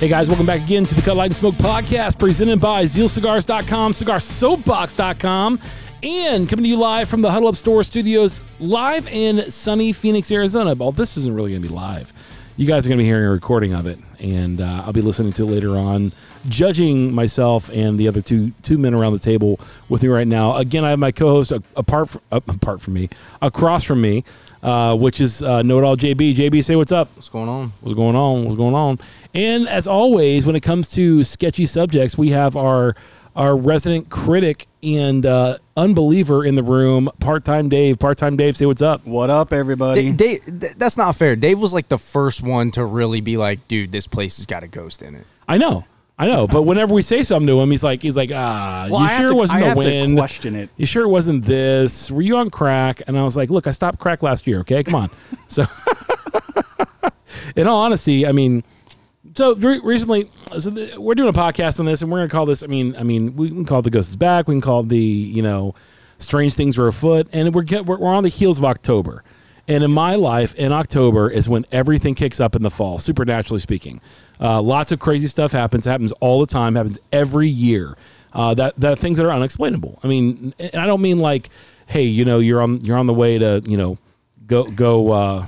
Hey guys, welcome back again to the Cut Light and Smoke podcast presented by ZealCigars.com, CigarSoapbox.com, and coming to you live from the Huddle Up Store Studios, live in sunny Phoenix, Arizona. Well, this isn't really going to be live. You guys are going to be hearing a recording of it, and uh, I'll be listening to it later on, judging myself and the other two two men around the table with me right now. Again, I have my co-host apart from, uh, apart from me, across from me, uh, which is uh, Know It All JB. JB, say what's up. What's going on? What's going on? What's going on? And as always, when it comes to sketchy subjects, we have our our resident critic and uh, unbeliever in the room, part time Dave. Part time Dave, say what's up. What up, everybody? Dave, Dave, that's not fair. Dave was like the first one to really be like, dude, this place has got a ghost in it. I know, I know, but whenever we say something to him, he's like, he's like, ah, well, you I sure to, wasn't I the have wind? to question it. You sure it wasn't this? Were you on crack? And I was like, look, I stopped crack last year. Okay, come on. so, in all honesty, I mean, so re- recently, so we're doing a podcast on this, and we're gonna call this. I mean, I mean, we can call it the ghost is back. We can call it the you know, strange things are afoot, and we're get, we're, we're on the heels of October. And in my life, in October is when everything kicks up in the fall, supernaturally speaking. Uh, lots of crazy stuff happens. Happens all the time. Happens every year. Uh, that that things that are unexplainable. I mean, and I don't mean like, hey, you know, you're on you're on the way to you know, go go uh,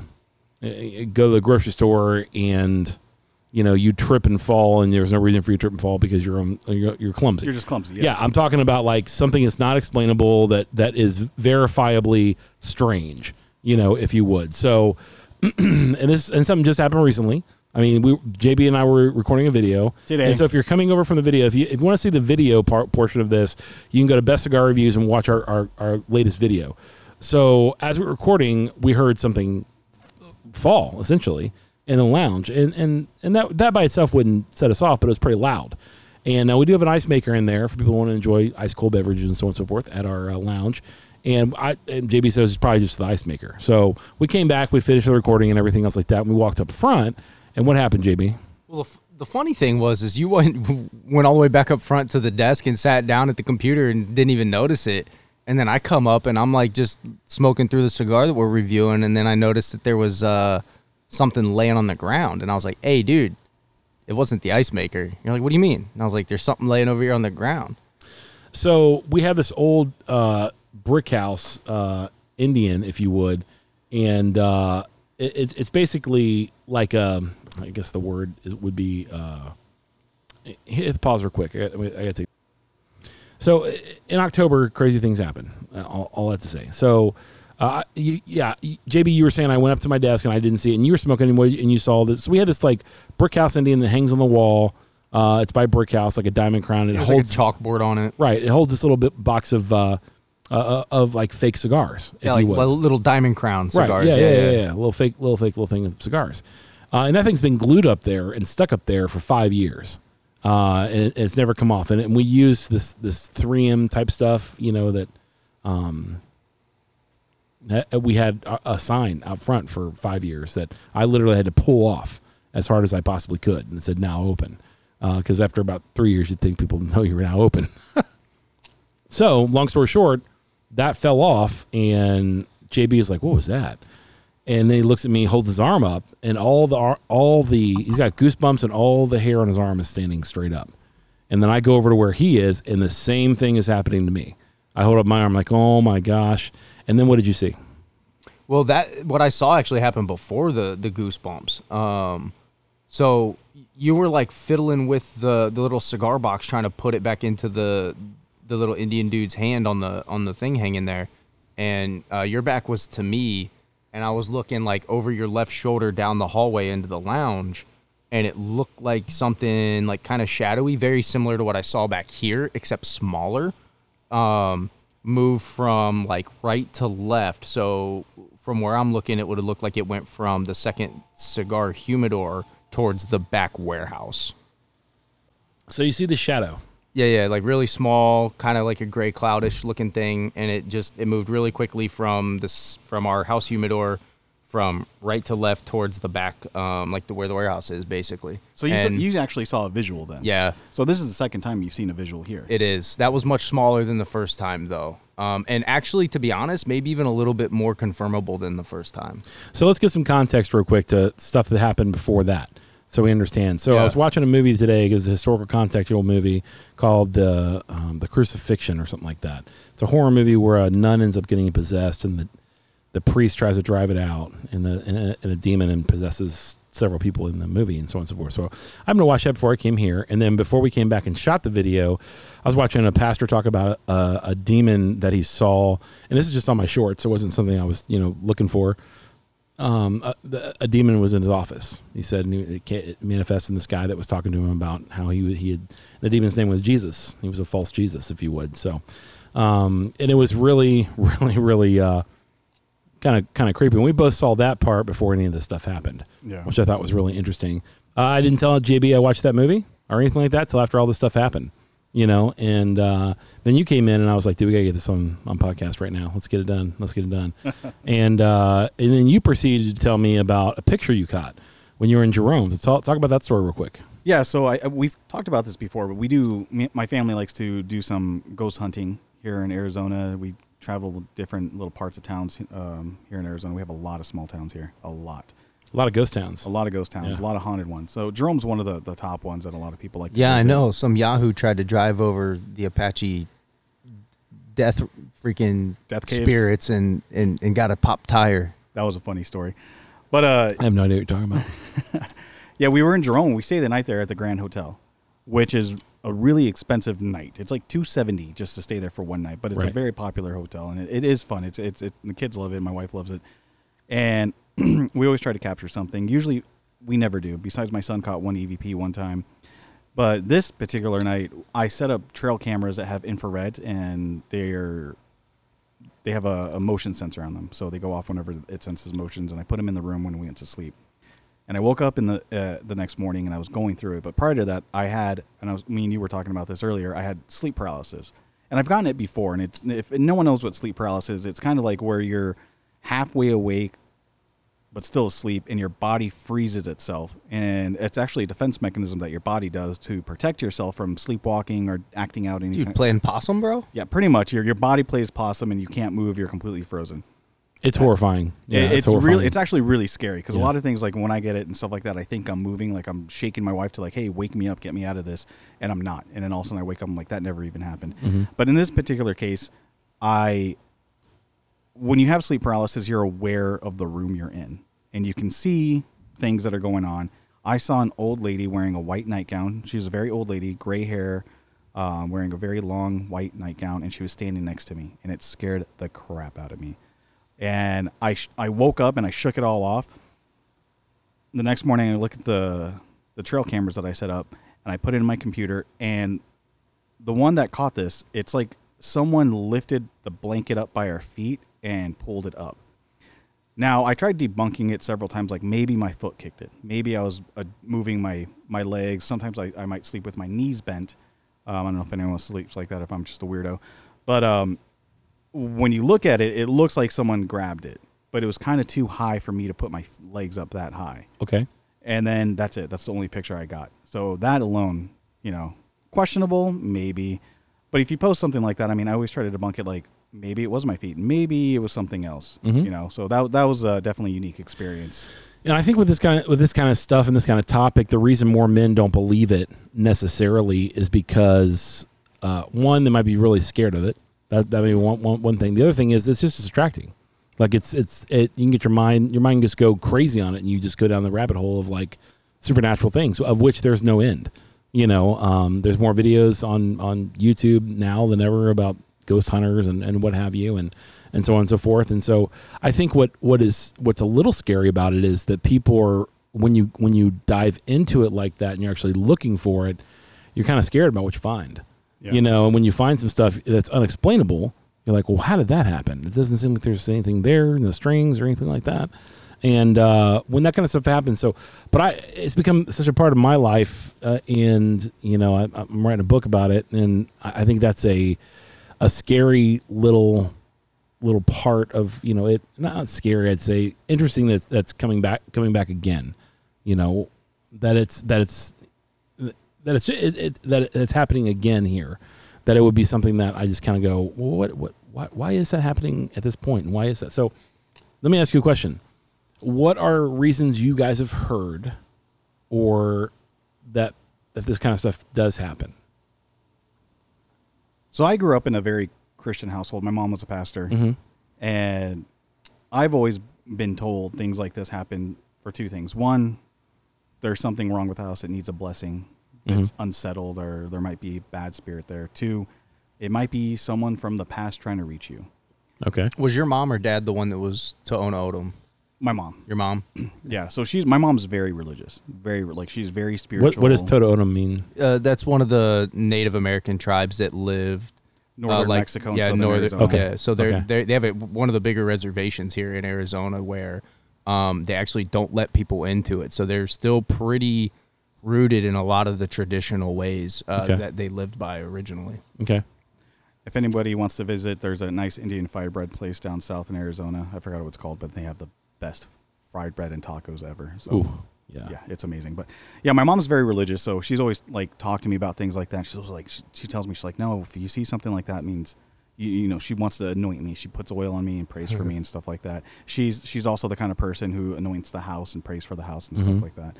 go to the grocery store and you know you trip and fall and there's no reason for you to trip and fall because you're um, you're, you're clumsy. You're just clumsy. yeah. I'm talking about like something that's not explainable that that is verifiably strange. You know, if you would. So, and this and something just happened recently. I mean, we JB and I were recording a video Today. And so if you're coming over from the video, if you if you want to see the video part portion of this, you can go to Best Cigar Reviews and watch our, our, our latest video. So as we were recording, we heard something fall essentially in the lounge, and and and that that by itself wouldn't set us off, but it was pretty loud. And uh, we do have an ice maker in there for people who want to enjoy ice cold beverages and so on and so forth at our uh, lounge. And I and JB says it's probably just the ice maker. So we came back, we finished the recording and everything else like that. And we walked up front, and what happened, JB? Well, the, f- the funny thing was, is you went went all the way back up front to the desk and sat down at the computer and didn't even notice it. And then I come up and I'm like just smoking through the cigar that we're reviewing, and then I noticed that there was uh, something laying on the ground, and I was like, "Hey, dude, it wasn't the ice maker." You're like, "What do you mean?" And I was like, "There's something laying over here on the ground." So we have this old uh, brick house, uh, Indian, if you would, and uh, it, it's it's basically like a, I guess the word is, would be. Uh, hit pause real quick. I I got to. So in October, crazy things happen. Uh, All, all that to say. So. Uh, you, yeah, JB, you were saying I went up to my desk and I didn't see it, and you were smoking anymore, and you saw this. So we had this like brick house Indian that hangs on the wall. Uh, it's by Brick House, like a diamond crown. It There's holds like a chalkboard on it. Right. It holds this little bit box of uh, uh, uh, of like fake cigars. If Yeah, like little diamond crown right. cigars. Yeah, yeah, yeah, yeah, Little fake, little fake, little thing of cigars. Uh, and that thing's been glued up there and stuck up there for five years, uh, and it- it's never come off. And, we use this this 3M type stuff, you know that. Um, that- we had a, sign out front for five years that I literally had to pull off as hard as I possibly could, and it said "now open," because after about three years, you'd think people know you were now open. So, long story short, that fell off, and JB is like, "What was that?" And then he looks at me, holds his arm up, and all the all the he's got goosebumps, and all the hair on his arm is standing straight up. And then I go over to where he is, and the same thing is happening to me. I hold up my arm like, "Oh my gosh!" And then what did you see? Well, that what I saw actually happened before the the goosebumps. Um, so you were like fiddling with the the little cigar box, trying to put it back into the the little Indian dude's hand on the on the thing hanging there, and uh, your back was to me, and I was looking like over your left shoulder down the hallway into the lounge, and it looked like something like kind of shadowy, very similar to what I saw back here, except smaller um, move from like right to left. So from where I'm looking, it would have looked like it went from the second cigar humidor towards the back warehouse. So you see the shadow. Yeah, yeah, like really small, kind of like a gray cloudish looking thing, and it just it moved really quickly from this from our house humidor from right to left towards the back, um, like the where the warehouse is, basically. So you, saw, you actually saw a visual then? yeah, So this is the second time you've seen a visual here. It is. That was much smaller than the first time, though. Um, and actually, to be honest, maybe even a little bit more confirmable than the first time. So let's get some context real quick to stuff that happened before that. So we understand. So I was watching a movie today. It was a historical contextual movie called the um, the Crucifixion or something like that. It's a horror movie where a nun ends up getting possessed, and the the priest tries to drive it out, and the and a, and a demon and possesses several people in the movie, and so on and so forth. So I'm gonna watch that before I came here, and then before we came back and shot the video, I was watching a pastor talk about a, a demon that he saw, and this is just on my shorts. So it wasn't something I was you know looking for um, a, the- a demon was in his office. He said and it, ca- it manifested in this guy that was talking to him about how he he had the demon's name was Jesus. He was a false Jesus, if you would. So, um, and it was really, really, really kind of kind of creepy. And we both saw that part before any of this stuff happened, Yeah. which I thought was really interesting. Uh, I didn't tell JB I watched that movie or anything like that till after all this stuff happened. You know, and uh, then you came in, and I was like, "Dude, we gotta get this on on podcast right now. Let's get it done. Let's get it done." and uh, and then you proceeded to tell me about a picture you caught when you were in Jerome. So talk, talk about that story real quick. Yeah, so I, I- we've talked about this before, but we do. My family likes to do some ghost hunting here in Arizona. We travel different little parts of towns um, here in Arizona. We have a lot of small towns here, a lot, A lot of ghost towns. a lot of ghost towns, Yeah. a lot of haunted ones. So Jerome's one of the, the top ones that a lot of people like. To Yeah, I know. Some Yahoo tried to drive over the Apache death freaking Death caves. spirits and, and, and got a pop tire. That was a funny story, but uh, I have no idea what you're talking about. Yeah, we were in Jerome. We stayed the night there at the Grand Hotel, which is a really expensive night. It's like two seventy just to stay there for one night, but it's a very popular hotel and it, it is fun. It's it's it, the kids love it. My wife loves it, and we always try to capture something. Usually, we never do. Besides, my son caught one EVP one time, but this particular night, I set up trail cameras that have infrared and they're they have a, a motion sensor on them, so they go off whenever it senses motions. And I put them in the room when we went to sleep. And I woke up in the uh, the next morning and I was going through it. But prior to that, I had, and I was, me and you were talking about this earlier. I had sleep paralysis, and I've gotten it before. And it's if no one knows what sleep paralysis, is, it's kind of like where you're halfway awake, but still asleep, and your body freezes itself. And it's actually a defense mechanism that your body does to protect yourself from sleepwalking or acting out any. Dude, kind- playing possum, bro? yeah, pretty much. Your your body plays possum, and you can't move. You're completely frozen. It's horrifying. Yeah, It- it's horrifying. really it's actually really scary because Yeah. a lot of things like when I get it and stuff like that, I think I'm moving, like I'm shaking my wife to like, hey, wake me up, get me out of this, and I'm not. And then all of a sudden I wake up, I'm like, that never even happened. Mhm. But in this particular case, I when you have sleep paralysis, you're aware of the room you're in, and you can see things that are going on. I saw an old lady wearing a white nightgown. She was a very old lady, gray hair, um, wearing a very long white nightgown, and she was standing next to me, and it scared the crap out of me. And I sh- I woke up and I shook it all off. The next morning, I look at the the trail cameras that I set up, and I put it in my computer, and the one that caught this, it's like someone lifted the blanket up by our feet and pulled it up. Now I tried debunking it several times, like maybe my foot kicked it, maybe I was uh, moving my my legs. Sometimes I, I might sleep with my knees bent. Um, I don't know if anyone sleeps like that. If I'm just a weirdo, but um, when you look at it, it looks like someone grabbed it, but it was kind of too high for me to put my legs up that high. okay. And then that's it. That's the only picture I got. So that alone, you know, questionable, maybe. But if you post something like that, I mean, I always try to debunk it like maybe it was my feet, maybe it was something else, Mhm. you know. So that that was a definitely a unique experience. And I think with this kind of with this kind of stuff and this kind of topic, the reason more men don't believe it necessarily is because uh, one, they might be really scared of it. That that may be one, one, one thing. The other thing is it's just distracting. Like it's it's it you can get your mind your mind just go crazy on it and you just go down the rabbit hole of like supernatural things of which there's no end. You know, um, there's more videos on on YouTube now than ever about ghost hunters and, and what have you and and so on and so forth. And so I think what what is what's a little scary about it is that people are when you when you dive into it like that and you're actually looking for it, you're kind of scared about what you find. Yeah. You know, and when you find some stuff that's unexplainable, you're like, well, how did that happen? It doesn't seem like there's anything there in the strings or anything like that. And uh, when that kind of stuff happens, so, but I, it's become such a part of my life, uh, and you know, I, I'm writing a book about it, and I, I think that's a, a scary little, little part of you know it. Not scary, I'd say interesting that that's coming back, coming back again. You know, that it's that it's that it's it, it, that it's happening again here. That it would be something that I just kind of go, well, what what why, why is that happening at this point, and why is that? So, let me ask you a question: What are reasons you guys have heard, or that that this kind of stuff does happen? So I grew up in a very Christian household. My mom was a pastor, Mm-hmm. and I've always been told things like this happen for two things. One, there's something wrong with the house; it needs a blessing. It's unsettled, or there might be bad spirit there. Two, it might be someone from the past trying to reach you. Okay. Was your mom or dad the one that was Tohono O'odham? My mom, Your mom. yeah. So she's my mom's very religious, very like she's very spiritual. What what does Tohono O'odham mean? Uh, that's one of the Native American tribes that lived northern uh, like, Mexico? And yeah, southern northern. Arizona. Okay. Yeah, so they're, Okay. they they have a, one of the bigger reservations here in Arizona where um, they actually don't let people into it. So they're still pretty rooted in a lot of the traditional ways uh, Okay. that they lived by originally. Okay. If anybody wants to visit, there's a nice Indian fried bread place down south in Arizona. I forgot what it's called, but they have the best fried bread and tacos ever. So Ooh. Yeah. yeah, it's amazing. But yeah, my mom's very religious, so she's always like talked to me about things like that. She's like, she, she tells me she's like, no, if you see something like that, it means you, you know she wants to anoint me. She puts oil on me and prays for me and stuff like that. She's she's also the kind of person who anoints the house and prays for the house and Mhm. stuff like that.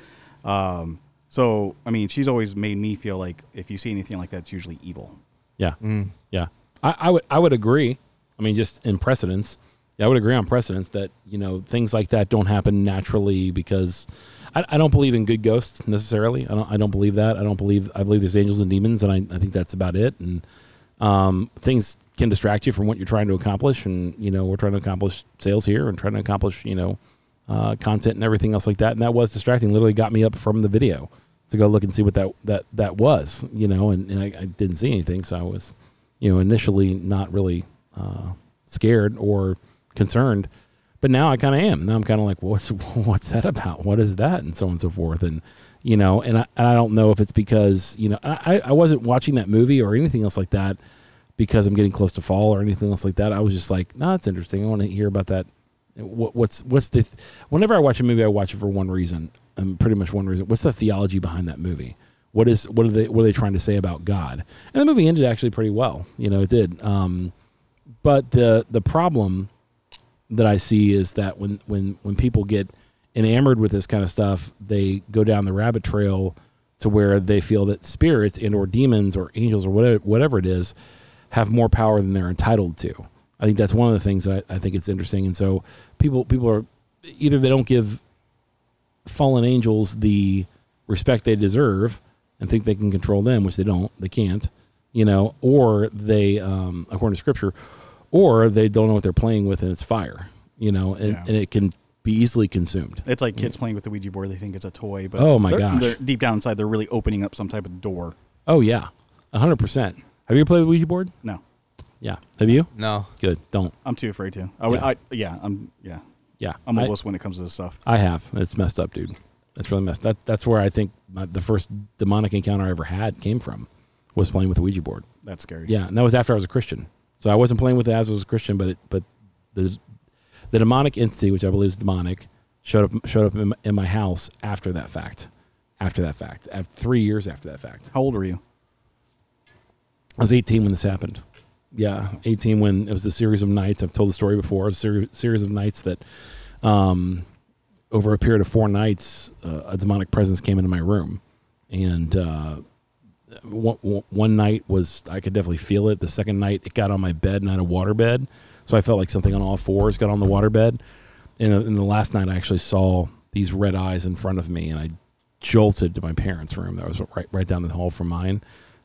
Um, so I mean, she's always made me feel like if you see anything like that, it's usually evil. Yeah. Mm. Yeah, I, I would I would agree. I mean, just in precedence, yeah, I would agree on precedence that you know things like that don't happen naturally because I, I don't believe in good ghosts necessarily. I don't I don't believe that. I don't believe I believe there's angels and demons, and I, I think that's about it. And um, things can distract you from what you're trying to accomplish, and you know we're trying to accomplish sales here and trying to accomplish you know uh, content and everything else like that. And that was distracting. Literally got me up from the video to go look and see what that that that was. You know, and, and I, I didn't see anything, so I was you know, initially not really uh, scared or concerned, but now I kind of am. Now I'm kind of like, what's what's that about? What is that, and so on and so forth, and you know, and I, and I don't know if it's because you know I I wasn't watching that movie or anything else like that because I'm getting close to fall or anything else like that. I was just like, no, that's interesting. I want to hear about that. What, what's what's the? Th- Whenever I watch a movie, I watch it for one reason, and pretty much one reason. What's the theology behind that movie? What is what are they what are they trying to say about God? And the movie ended actually pretty well. You know, it did. Um, but the the problem that I see is that when when when people get enamored with this kind of stuff, they go down the rabbit trail to where they feel that spirits and or demons or angels or whatever whatever it is have more power than they're entitled to. I think that's one of the things that I, I think it's interesting. And so people people are either they don't give fallen angels the respect they deserve and think they can control them, which they don't. They can't, you know, or they, um, according to scripture, or they don't know what they're playing with and it's fire, you know, and, Yeah. and it can be easily consumed. It's like kids playing with the Ouija board; they think it's a toy, but Oh, my they're- gosh. they're- deep down inside, they're really opening up some type of door. Oh yeah, hundred percent. Have you ever played with Ouija board? No, Yeah. Have you? No. Good. Don't. I'm too afraid to. I would. Yeah. I, yeah, I'm. Yeah, Yeah. I'm a I- wuss when it comes to this stuff. I have. It's messed up, dude. That's really messed. That that's where I think my, the first demonic encounter I ever had came from, was playing with a Ouija board. That's scary. Yeah, and that was after I was a Christian. So I wasn't playing with it as I was a Christian, but it, but the the demonic entity, which I believe is demonic, showed up showed up in my, in my house after that fact. After that fact, after three years after that fact, How old were you? I was 18 when this happened. Yeah, 18 when it was a series of nights. I've told the story before. A ser- series of nights that, um, over a period of four nights, uh, a demonic presence came into my room, and uh, one, one- night was I could definitely feel it. The second night, it got on my bed, and I had a water bed, so I felt like something on all fours got on the water bed. And, and the last night, I actually saw these red eyes in front of me, and I jolted to my parents' room. That was right right down the hall from mine,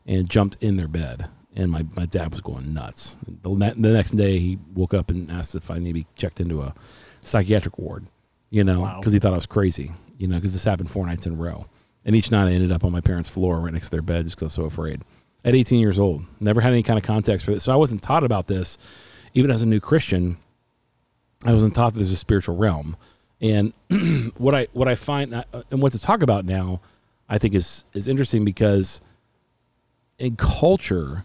and jumped in their bed. And my, my dad was going nuts. The, ne- the next day, he woke up and asked if I need to be checked into a psychiatric ward, you know, Wow. because he thought I was crazy, you know, because this happened four nights in a row. And each night I ended up on my parents' floor right next to their bed just because I was so afraid. At 18 years old, never had any kind of context for this. So I wasn't taught about this. Even as a new Christian, I wasn't taught that there's a spiritual realm. And what I what I find uh, and what to talk about now, I think is is interesting because in culture,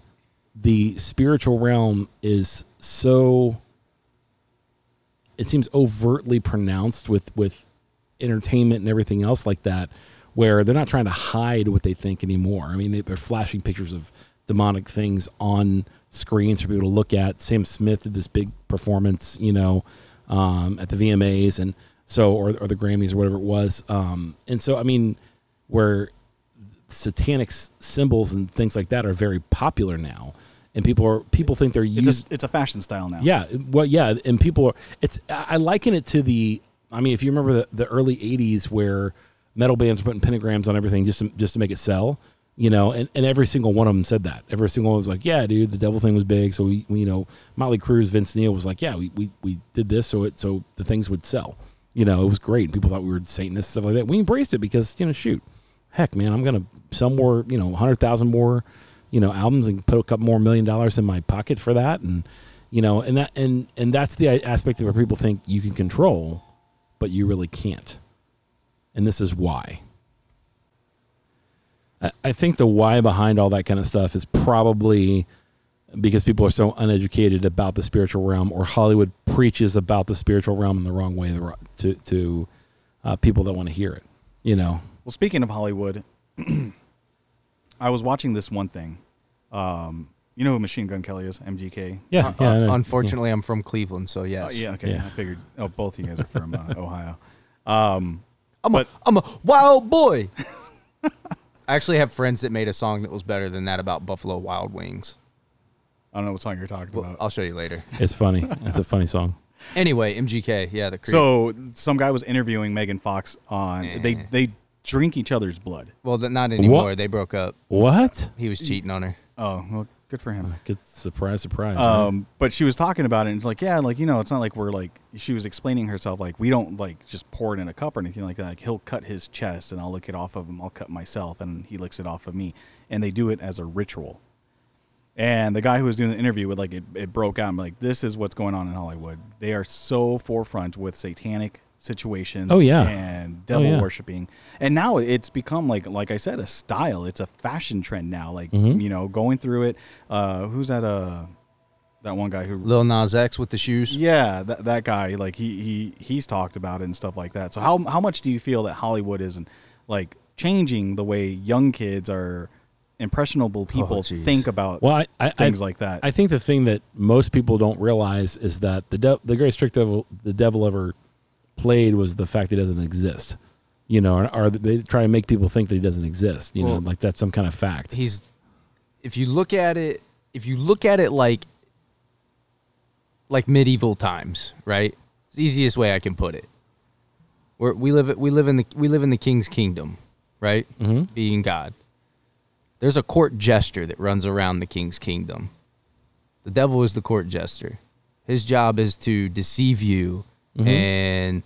the spiritual realm is so it seems overtly pronounced with with entertainment and everything else like that where they're not trying to hide what they think anymore i mean they, they're flashing pictures of demonic things on screens for people to look at sam smith did this big performance you know um, at the vmas and so or, or the grammys or whatever it was um, and so i mean where satanic symbols and things like that are very popular now, and people are people think they're It's using. a, it's a fashion style now. Yeah, well, yeah, and people are. It's I I liken it to the. I mean, if you remember the, the early '80s where metal bands were putting pentagrams on everything just to, just to make it sell, you know, and, and every single one of them said that. Every single one was like, "Yeah, dude, the devil thing was big." So we, we you know, Motley Crue's Vince Neil was like, "Yeah, we, we, we did this so it so the things would sell." You know, it was great. People thought we were Satanists stuff like that. We embraced it because you know, shoot, heck, man, I'm gonna sell more, you know, hundred thousand more, you know, albums and put a couple more million dollars in my pocket for that, and you know, and that and and that's the aspect of where people think you can control, but you really can't, and this is why. I, I think the why behind all that kind of stuff is probably because people are so uneducated about the spiritual realm, or Hollywood preaches about the spiritual realm in the wrong way to to uh, people that want to hear it. You know, Well, speaking of Hollywood, I was watching this one thing. Um, you know who Machine Gun Kelly is? MGK. yeah, Uh, yeah. uh, I know. unfortunately, I'm from Cleveland, so Oh, yes. yeah. Okay. Yeah. I figured. Oh, both of you guys are from uh, Ohio. Um, I'm But- a I'm a wild boy. I actually have friends that made a song that was better than that about Buffalo Wild Wings. I don't know what song you're talking Well, about. I'll show you later. It's funny. It's a funny song. Anyway, MGK, yeah, the Creed. So some guy was interviewing Megan Fox on. They Eh. they drink each other's blood. well, not anymore. They broke up. What? He was cheating on her. Oh, well, good for him. Good surprise, surprise. right? Um, but she was talking about it, and it's like, yeah, like you know, it's not like we're like. She was explaining herself, like we don't like just pour it in a cup or anything like that. Like he'll cut his chest, and I'll lick it off of him. I'll cut myself, and he licks it off of me, and they do it as a ritual. And the guy who was doing the interview with like it, it broke out. I'm like, this is what's going on in Hollywood. They are so forefront with satanic situations. Oh, yeah. and devil yeah. worshiping. And now it's become like like I said, a style. It's a fashion trend now. Like Mhm. you know, going through it. Uh, who's that? Uh, that one guy who Lil Nas X with the shoes. yeah, that that guy, like he he he's talked about it and stuff like that. So how how much do you feel that Hollywood isn't like changing the way young kids are impressionable people jeez. think about well, I, I, I, things like that? I think the thing that most people don't realize is that the de- the greatest trick devil the devil ever played was the fact that he doesn't exist. You know, or, or they try to make people think that he doesn't exist. You know, like that's some kind of fact. He's if you look at it, if you look at it like like medieval times, right? It's the easiest way I can put it. We're, we live we live in the we live in the king's kingdom, right? Mhm. Being God. There's a court jester that runs around the king's kingdom. The devil is the court jester. His job is to deceive you Mm-hmm. and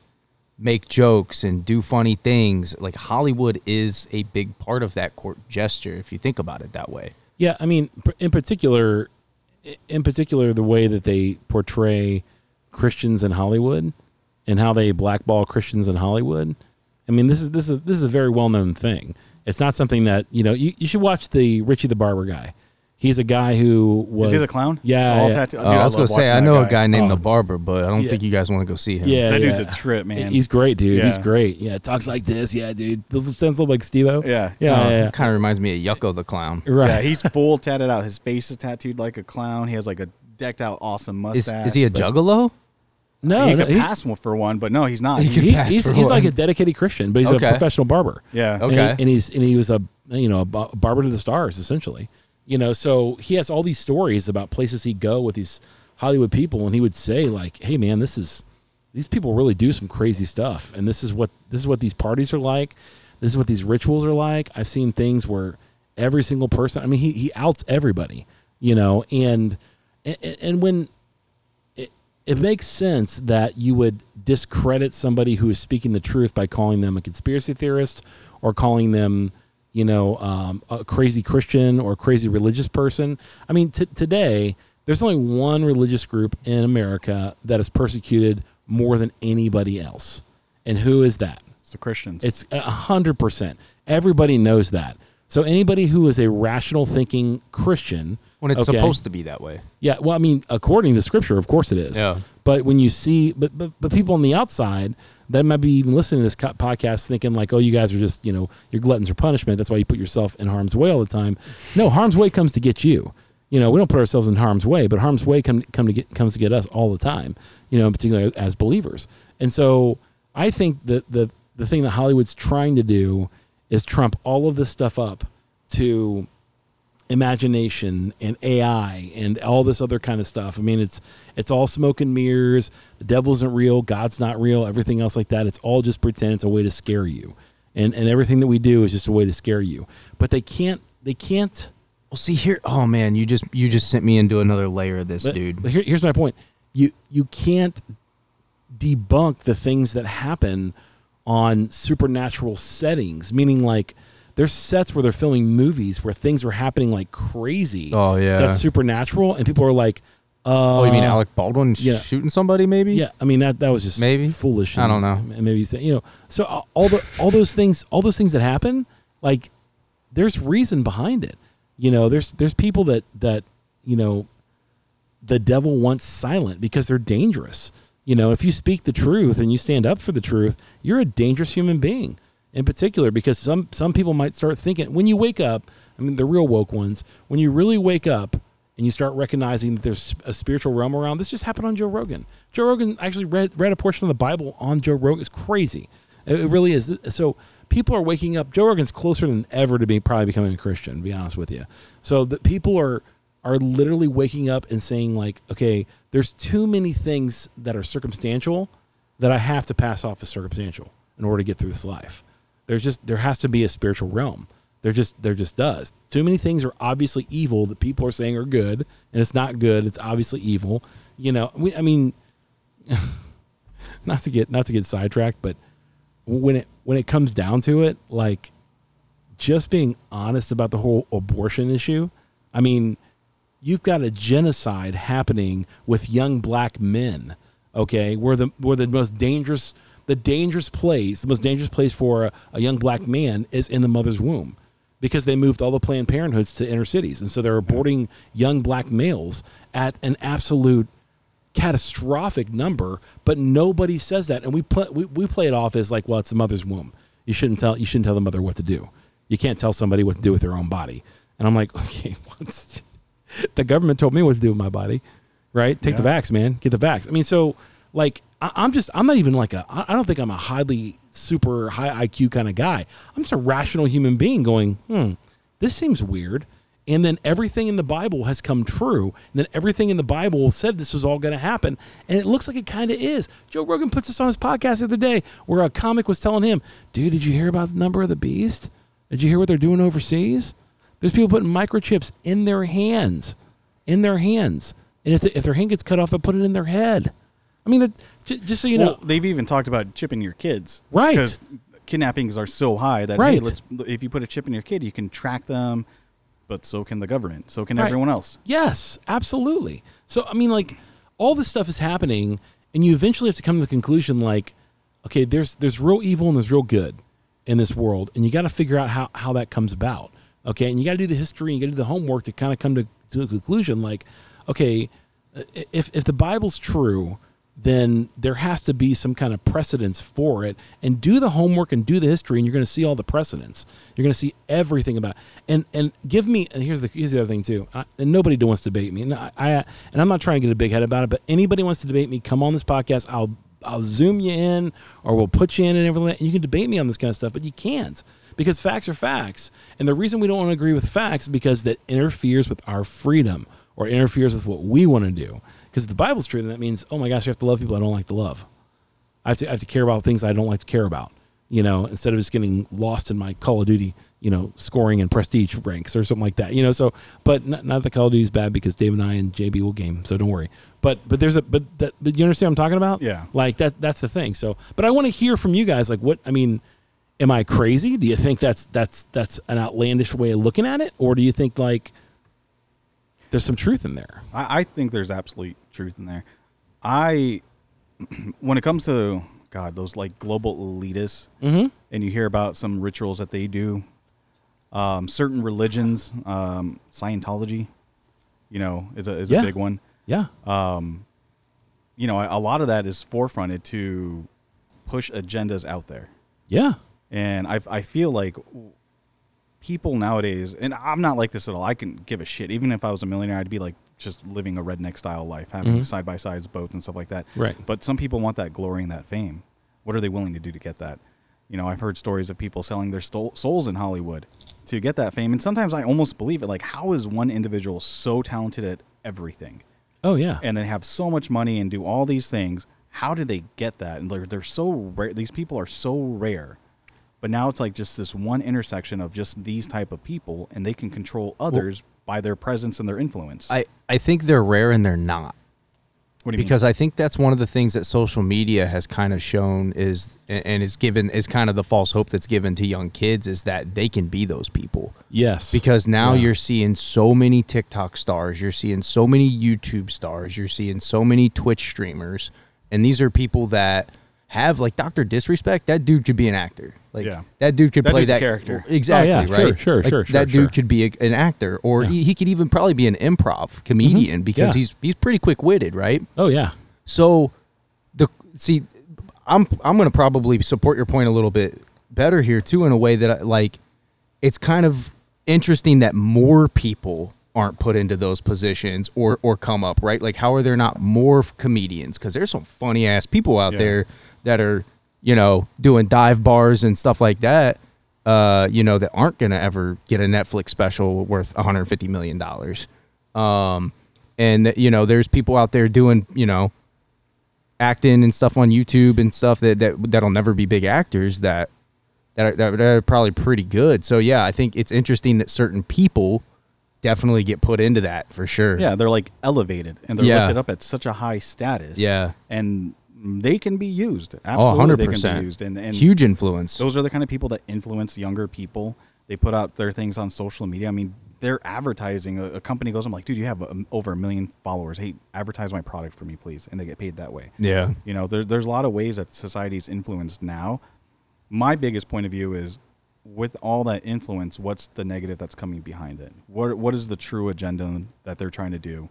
make jokes and do funny things. Like Hollywood is a big part of that court gesture if you think about it that way. Yeah, I mean, in particular, in particular, the way that they portray Christians in Hollywood and how they blackball Christians in Hollywood. I mean, this is this is this is a very well known thing. It's not something that you know. You, you should watch the Richie the Barber guy. He's a guy who was Is he the clown? Yeah, All yeah. tattoo- Oh, Dude, I was gonna say watching I that know a guy named Oh. the Barber, but I don't Yeah. think you guys want to go see him. Yeah, That yeah. dude's a trip, man. He's great, dude. He's Yeah. great. Yeah, talks like this. Yeah, dude. Does sounds a little like Steve-O. Yeah. yeah, Uh, yeah, yeah. Kind of reminds me of Yucko the clown. Right. Yeah, he's full tatted out. His face is tattooed like a clown. He has like a decked out awesome Is, mustache. is he a but juggalo? no, he no, could pass one for one, but no, he's not. He He- could he- pass he's for he's like a dedicated Christian, but he's Okay. a professional barber. yeah. Okay. and, he- and he's and he was a you know a ba- barber to the stars essentially you know so he has all these stories about places he'd go with these hollywood people and he would say like hey man this is these people really do some crazy stuff and this is what this is what these parties are like. This is what these rituals are like. I've seen things where every single person i mean he, he outs everybody you know and and, and when it, it makes sense that you would discredit somebody who is speaking the truth by calling them a conspiracy theorist or calling them, you know, um, a crazy Christian or a crazy religious person. I mean, t- today there's only one religious group in America that is persecuted more than anybody else, and who is that? It's the Christians. It's a hundred percent. Everybody knows that. So anybody who is a rational thinking Christian, When it's okay, supposed to be that way. yeah, well, I mean, according to Scripture, of course it is. Yeah. But when you see, but but, but people on the outside that might be even listening to this podcast, thinking like, oh, you guys are just, you know, you're gluttons for punishment. That's why you put yourself in harm's way all the time. No, harm's way comes to get you. You know, we don't put ourselves in harm's way, but harm's way come come to get comes to get us all the time. You know, particularly as believers. And so I think that the the thing that Hollywood's trying to do is trump all of this stuff up to imagination and AI and all this other kind of stuff. I mean, it's it's all smoke and mirrors. The devil isn't real. God's not real. Everything else like that. It's all just pretend. It's a way to scare you, and and everything that we do is just a way to scare you. But they can't. They can't. Well, see here. Oh man, you just you just sent me into another layer of this, But, dude. but here, here's my point. You you can't debunk the things that happen on supernatural settings. Meaning, like there's sets where they're filming movies where things are happening like crazy. oh yeah. That's supernatural, and people are like, uh, oh, you mean Alec Baldwin yeah. shooting somebody? Maybe. Yeah, I mean that that was just Maybe. foolish. I don't know. And maybe you know. So uh, all the all those things, all those things that happen, like there's reason behind it. You know, there's there's people that that you know the devil wants silent because they're dangerous. You know, if you speak the truth and you stand up for the truth, you're a dangerous human being. In particular, because some some people might start thinking when you wake up. I mean, the real woke ones. When you really wake up and you start recognizing that there's a spiritual realm around, this just happened on Joe Rogan. Joe Rogan actually read read a portion of the Bible on Joe Rogan. It's crazy. It, really is. So people are waking up. Joe Rogan's closer than ever to be probably becoming a Christian. To be honest with you, so people are are literally waking up and saying like, okay, there's too many things that are circumstantial that I have to pass off as circumstantial in order to get through this life. There's just there has to be a spiritual realm. There just there just does. Too many things are obviously evil that people are saying are good, and it's not good. It's obviously evil. You know, we, I mean, not to get not to get sidetracked, but when it when it comes down to it, like just being honest about the whole abortion issue. I mean, you've got a genocide happening with young black men. Okay, where the where the most dangerous the dangerous place, the most dangerous place for a, a young black man is in the mother's womb, because they moved all the Planned Parenthoods to inner cities, and so they're aborting young black males at an absolute catastrophic number. But nobody says that, and we play we, we play it off as like, well, it's the mother's womb. You shouldn't tell you shouldn't tell the mother what to do. You can't tell somebody what to do with their own body. And I'm like, okay, what's the government told me what to do with my body, right? Take the vax, man. Get the vax. I mean, so like, I, I'm just, I'm not even like a, I don't think I'm a highly super high IQ kind of guy. I'm just a rational human being going, hmm, this seems weird. And then everything in the Bible has come true. And then everything in the Bible said this was all going to happen. And it looks like it kind of is. Joe Rogan puts this on his podcast the other day where a comic was telling him, dude, did you hear about the number of the beast? Did you hear what they're doing overseas? There's people putting microchips in their hands, in their hands. And if, the, if their hand gets cut off, they'll put it in their head. I mean, j- just so you well, know, they've even talked about chipping your kids, Right. Because kidnappings are so high that Right. hey, let's if you put a chip in your kid, you can track them, but so can the government, so can Right. everyone else. Yes, absolutely. So I mean, like all this stuff is happening, and you eventually have to come to the conclusion, like, okay, there's there's real evil and there's real good in this world, and you got to figure out how how that comes about. Okay, and you got to do the history and you got to do the homework to kind of come to, to a conclusion, like, okay, if if the Bible's true. Then there has to be some kind of precedence for it, and do the homework and do the history, and you're going to see all the precedents. You're going to see everything about, and and give me. And here's the here's the other thing too. I, and nobody wants to debate me, and I, I and I'm not trying to get a big head about it, but anybody wants to debate me, come on this podcast. I'll I'll zoom you in, or we'll put you in and everything, and you can debate me on this kind of stuff. But you can't because facts are facts, and the reason we don't want to agree with facts is because that interferes with our freedom or interferes with what we want to do. Because if the Bible's true, then that means, oh my gosh, I have to love people I don't like to love. I have to, I have to care about things I don't like to care about, you know, instead of just getting lost in my Call of Duty, you know, scoring and prestige ranks or something like that, you know. So, but not, not that Call of Duty is bad because Dave and I and JB will game, so don't worry. But but there's a but that but you understand what I'm talking about? Yeah. Like that that's the thing. So, but I want to hear from you guys. Like, what I mean, am I crazy? Do you think that's that's that's an outlandish way of looking at it, or do you think like there's some truth in there? I, I think there's absolute truth in there. I, when it comes to God, those like global elitists, Mm-hmm. and you hear about some rituals that they do, um, certain religions, um, Scientology, you know, is a is Yeah. a big one. Yeah. Um, You know, a, a lot of that is forefronted to push agendas out there. Yeah. And I, I feel like people nowadays, and I'm not like this at all. I can give a shit. Even if I was a millionaire, I'd be like just living a redneck style life, having Mhm. side by sides, boats, and stuff like that. Right. But some people want that glory and that fame. What are they willing to do to get that? You know, I've heard stories of people selling their stol- souls in Hollywood to get that fame, and sometimes I almost believe it. Like, how is one individual so talented at everything, Oh yeah. and they have so much money and do all these things? How did they get that? And they're they're so rare. These people are so rare. But now it's like just this one intersection of just these type of people, and they can control others by their presence and their influence. I, I think they're rare and they're not. what do you mean because I think that's one of the things that social media has kind of shown is and and is given is kind of the false hope that's given to young kids is that they can be those people yes. because now Yeah. you're seeing so many TikTok stars, you're seeing so many YouTube stars, you're seeing so many Twitch streamers, and these are people that have like Doctor Disrespect. That dude could be an actor. Like Yeah. that dude could That play that character. Oh, exactly Oh, yeah, sure, right. sure, Like, sure, sure, That dude sure. could be a, an actor, or he, he could even probably be an improv comedian mm-hmm. because Yeah. he's he's pretty quick witted, right? oh yeah. So the see, I'm I'm gonna probably support your point a little bit better here too, in a way that I, like it's kind of interesting that more people aren't put into those positions or or come up right. Like, how are there not more comedians? Because there's some funny ass people out Yeah. there that are you know doing dive bars and stuff like that. Uh, you know that aren't gonna ever get a Netflix special worth 150 million dollars. Um, and that, you know there's people out there doing you know acting and stuff on YouTube and stuff that, that that'll never be big actors that that are, that are probably pretty good. So yeah, I think it's interesting that certain people definitely get put into that for sure. Yeah, they're like elevated and they're Yeah. lifted up at such a high status. Yeah. and they can be used. Oh, Absolutely, they 100%. can be used. And, and Huge influence. those are the kind of people that influence younger people. They put out their things on social media. I mean, they're advertising. A, a company goes, "I'm like, dude, you have um over a million followers. Hey, advertise my product for me, please." And they get paid that way. yeah. You know, there, there's a lot of ways that society's influenced now. My biggest point of view is, with all that influence, what's the negative that's coming behind it? What what is the true agenda that they're trying to do?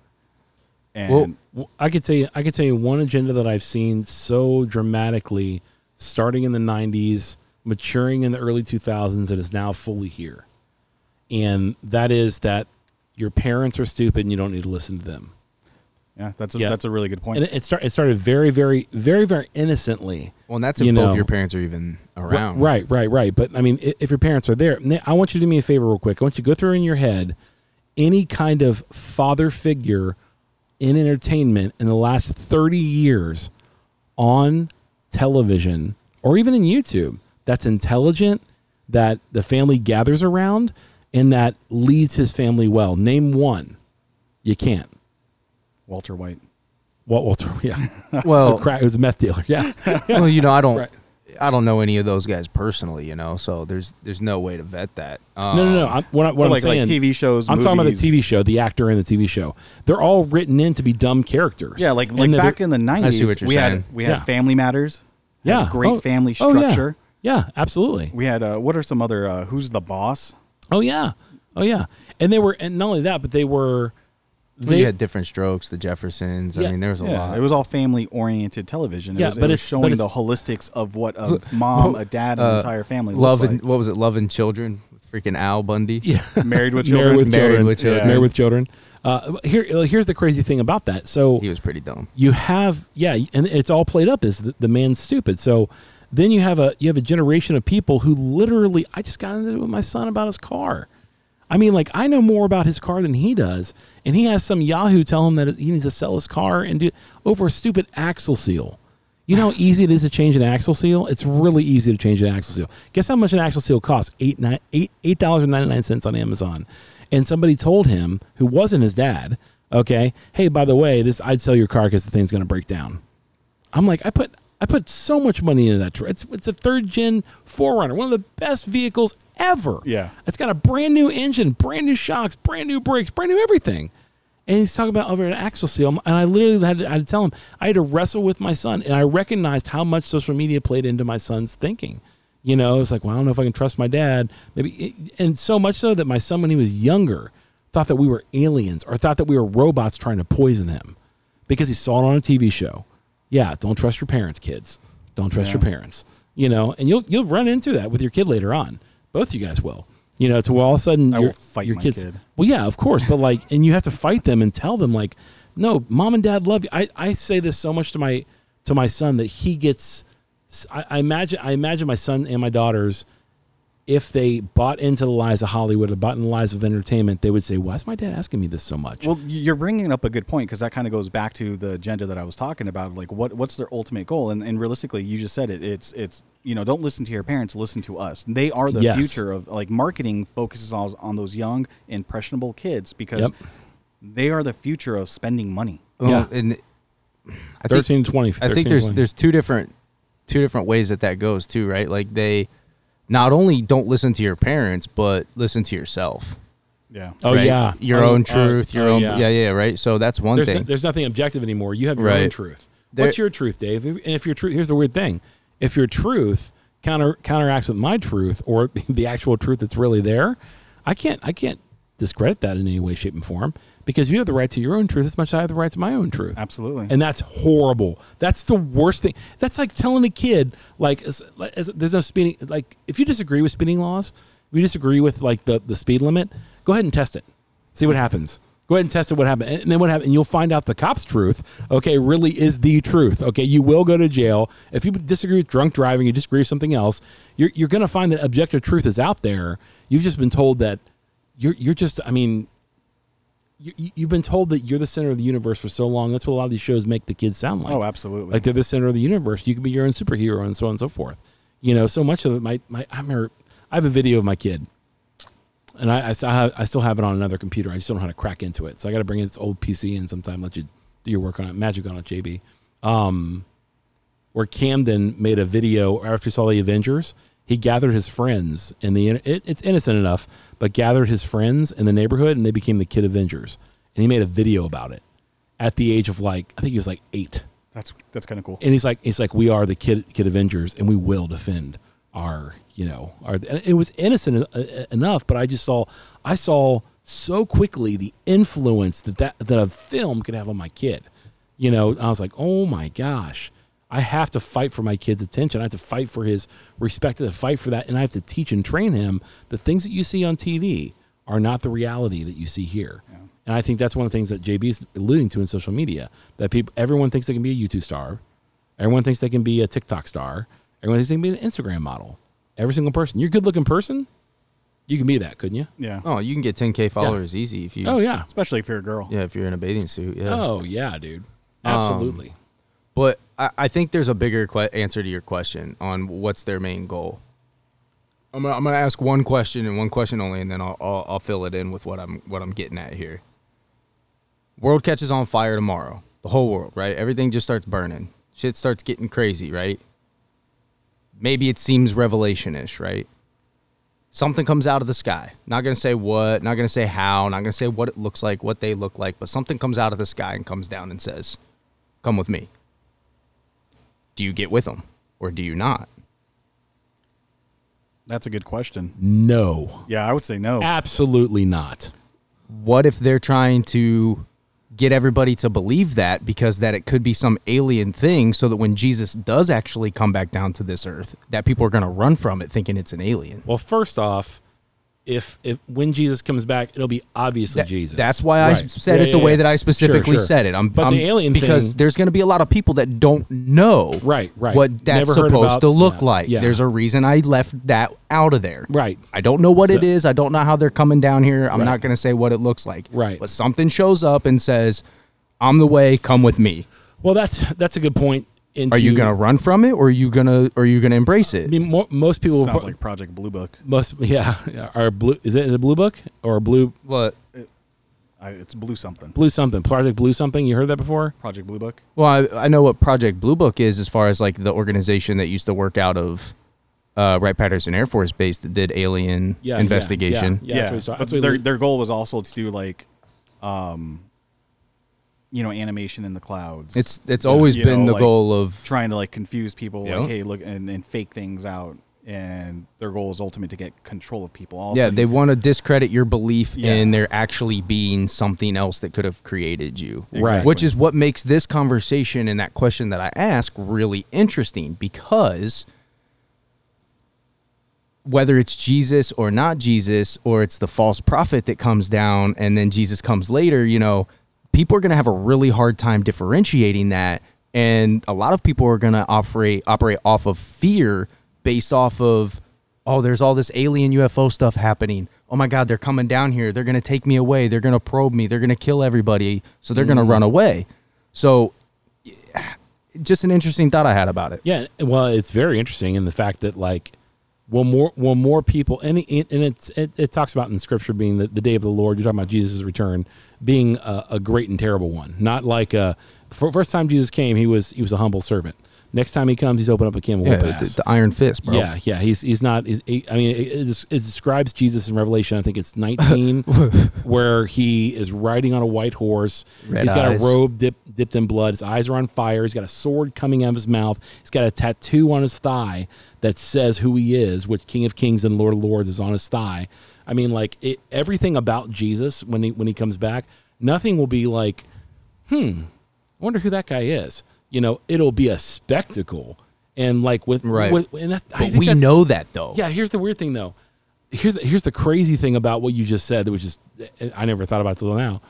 And Well, Well, I could tell you, I could tell you one agenda that I've seen so dramatically, starting in the '90s, maturing in the early 2000s, and is now fully here. And that is that your parents are stupid, and you don't need to listen to them. yeah, that's a, Yeah. that's a really good point. And it, it, start, it started very, very, very, very innocently. Well, and that's You both know. your parents are even around. Right, right, right. But I mean, i- if your parents are there, I want you to do me a favor real quick. I want you to go through in your head any kind of father figure in entertainment in the last 30 years on television or even in YouTube that's intelligent, that the family gathers around, and that leads his family well. Name one. You can't. Walter White. Walt Walter, yeah. It was Well, a crack, it was a meth dealer. Yeah. well, you know, I don't, Right. I don't know any of those guys personally. You know, so there's there's no way to vet that. Um, No, no, no. I'm, what, I, what I'm like saying, like TV shows. I'm talking about the. TV show, the actor in the TV show. They're all written in to be dumb characters. Yeah, like like back in the nineties, we saying. had we had Yeah. Family Matters. had a yeah, great Oh, family oh, yeah. structure. Yeah, absolutely. We had uh, what are some other uh, Who's the Boss? Oh yeah, oh yeah. And they were, and not only that, but they were. They They had different strokes, the Jeffersons. Yeah. I mean, there was a Yeah, lot. it was all family oriented television. It Yeah, was, it but was it's- showing but the holistics of what a mom, a dad, and an Uh, entire family Love looks and what was it? Love and Children. Freaking Al Bundy. yeah. Married with married children. with Married children, with children. married with children. Uh, here, uh, here's the crazy thing about that. So He was pretty dumb. you have yeah and it's all played up as the, the man's stupid so then you have a you have a generation of people who literally i just got into it with my son about his car i mean like i know more about his car than he does and he has some yahoo tell him that he needs to sell his car and do over a stupid axle seal. You know how easy it is to change an axle seal? It's really easy to change an axle seal. Guess how much an axle seal costs? Eight nine eight eight dollars and 99 cents on amazon. And somebody told him who wasn't his dad okay hey by the way this i'd sell your car because the thing's going to break down. I'm like i put i put so much money into that truck it's, it's a third gen 4Runner one of the best vehicles ever. Yeah. it's got a brand new engine brand new shocks brand new brakes brand new everything. And he's talking about over an axle seal. And i literally had to, I had to tell him i had to wrestle with my son and i recognized how much social media played into my son's thinking. You know it's like well i don't know if i can trust my dad. Maybe and so much so that my son when he was younger thought that we were aliens or thought that we were robots trying to poison him because he saw it on a tv show yeah don't trust your parents kids. Don't trust your parents you know and you'll you'll run into that with your kid later on. Both you guys will you know to where all of a sudden I your, will fight your kids kid. well yeah of course but like and you have to fight them and tell them like no mom and dad love you. I, I say this so much to my to my son that he gets I imagine I imagine my son and my daughters, if they bought into the lies of Hollywood or bought into the lies of entertainment, they would say, "Why is my dad asking me this so much?" Well, you're bringing up a good point because that kind of goes back to the agenda that I was talking about. Like, what what's their ultimate goal? And, and realistically, you just said it. It's it's you know, don't listen to your parents, listen to us. They are the Yes. future of like marketing focuses on on those young impressionable kids because Yep. they are the future of spending money. Well, Yeah. and I think Thirteen to twenty. I think there's 20. there's two different two different ways that that goes too, right? Like they not only don't listen to your parents, but listen to yourself. Yeah. oh right? yeah, your Oh, own uh, truth, your oh, own yeah. yeah. yeah, right. So that's one There's, thing. no- there's nothing objective anymore. You have your own truth. There- What's your truth, Dave? If- And if your truth, here's the weird thing: if your truth counter counteracts with my truth or the actual truth that's really there, I can't I can't discredit that in any way, shape, and form because you have the right to your own truth as much as I have the right to my own truth. Absolutely. And that's horrible. That's the worst thing. That's like telling a kid, like, as, as, there's no speeding. Like, if you disagree with speeding laws, if you disagree with like the, the speed limit, go ahead and test it. See what happens. Go ahead and test it. What happened, and then what happened? And you'll find out the cop's truth. Okay, really is the truth. Okay, you will go to jail if you disagree with drunk driving. You disagree with something else. You're you're going to find that objective truth is out there. You've just been told that you're you're just. I mean, you, you've been told that you're the center of the universe for so long. That's what a lot of these shows make the kids sound like. oh, absolutely. Like they're the center of the universe. You can be your own superhero and so on and so forth. You know, so much of it. My, my I remember I have a video of my kid, and I I, still have, I still have it on another computer. I just don't know how to crack into it. So I got to bring in this old PC and sometime let you do your work on it, magic on it, JB. Um, where Camden made a video after he saw the Avengers. He gathered his friends in the it, it's innocent enough, but gathered his friends in the neighborhood and they became the Kid Avengers. And he made a video about it at the age of like I think he was like eight that's that's kind of cool. and he's like he's like we are the kid kid avengers and we will defend our you know our and it was innocent enough but i just saw i saw so quickly the influence that that, that a film could have on my kid you know i was like oh my gosh i have to fight for my kid's attention i have to fight for his respect I have to fight for that and i have to teach and train him the things that you see on tv are not the reality that you see here and I think that's one of the things that JB is alluding to in social media that people, everyone thinks they can be a YouTube star, everyone thinks they can be a TikTok star, everyone thinks they can be an Instagram model. Every single person, you're a good-looking person, you can be that, couldn't you? Yeah. oh, you can get 10k followers easy if you Oh yeah, Especially if you're a girl. yeah, if you're in a bathing suit. Yeah. oh yeah, dude, absolutely. Um, but I, think there's a bigger que- answer to your question on what's their main goal. I'm gonna, I'm gonna ask one question and one question only, and then I'll, I'll I'll fill it in with what I'm what I'm getting at here. World catches on fire tomorrow. The whole world, right? Everything just starts burning. Shit starts getting crazy, right? Maybe it seems revelation-ish, right? Something comes out of the sky. Not gonna say what, not gonna say how, not gonna say what it looks like, what they look like, but something comes out of the sky and comes down and says, "Come with me." Do you get with them or do you not? That's a good question. no, Yeah, I would say no. absolutely not. What if they're trying to get everybody to believe that because that it could be some alien thing so that when Jesus does actually come back down to this earth, that people are going to run from it thinking it's an alien. Well, first off, if if when Jesus comes back, it'll be obviously That- Jesus. That's why I said Yeah, it the yeah, way that I specifically sure. said it. I'm, But I'm- the alien because thing- there's going to be a lot of people that don't know Right, right. what that's Never supposed to look yeah, like. yeah. There's a reason I left that out of there. Right. I don't know what it So- is. I don't know how they're coming down here. I'm Right. not going to say what it looks like. Right. But something shows up and says, "I'm the way. Come with me." Well, that's that's a good point. Into, Are you going to run from it, or are you going to, or are you going to embrace it? I mean, mo- most people will Sounds pro- like Project Blue Book. most yeah are blue. Is it it blue book or blue What? I, it's Blue something. blue something project blue something? You heard that before? Project Blue Book. Well, I, I know what Project Blue Book is as far as like the organization that used to work out of uh, Wright Patterson Air Force Base that did alien Yeah, yeah, investigation. Yeah, that's what he's talking- that's what their their goal was also to do like, um, you know, animation in the clouds. It's it's always You been know, the like, goal of trying to like confuse people, Yeah. like hey, look, and, and fake things out. And their goal is ultimate to get control of people. Also, yeah, they want to discredit your belief Yeah. in there actually being something else that could have created you. Right. Which is what makes this conversation and that question that I ask really interesting because whether it's Jesus or not Jesus, or it's the false prophet that comes down and then Jesus comes later, you know, people are going to have a really hard time differentiating that and a lot of people are going to operate operate off of fear based off of oh there's all this alien UFO stuff happening. Oh my god they're coming down here. They're going to take me away. They're going to probe me. They're going to kill everybody. So they're going to mm-hmm. run away. So just an interesting thought I had about it. Yeah, well, it's very interesting in the fact that like, will more will more people and it, and it's it, it talks about in Scripture being the, the day of the Lord. You're talking about Jesus' return being a, a great and terrible one, not like uh, a for, first time Jesus came, he was he was a humble servant. Next time he comes, he's opened up a of yeah, the, the iron fist bro Yeah, yeah, he's he's not. He's, he, I mean, it, it, it describes Jesus in Revelation. I think it's 19, where he is riding on a white horse. Red he's got eyes. a robe dip, dipped in blood. His eyes are on fire. He's got a sword coming out of his mouth. He's got a tattoo on his thigh that says who he is, which King of Kings and Lord of Lords is on his thigh. I mean, like it, everything about Jesus when he when he comes back, nothing will be like, hmm, I wonder who that guy is. You know, it'll be a spectacle. And like with Right. with, and that, but we know that though yeah, here's the weird thing though. Here's the, here's the crazy thing about what you just said, which is eh, I never thought about it till now.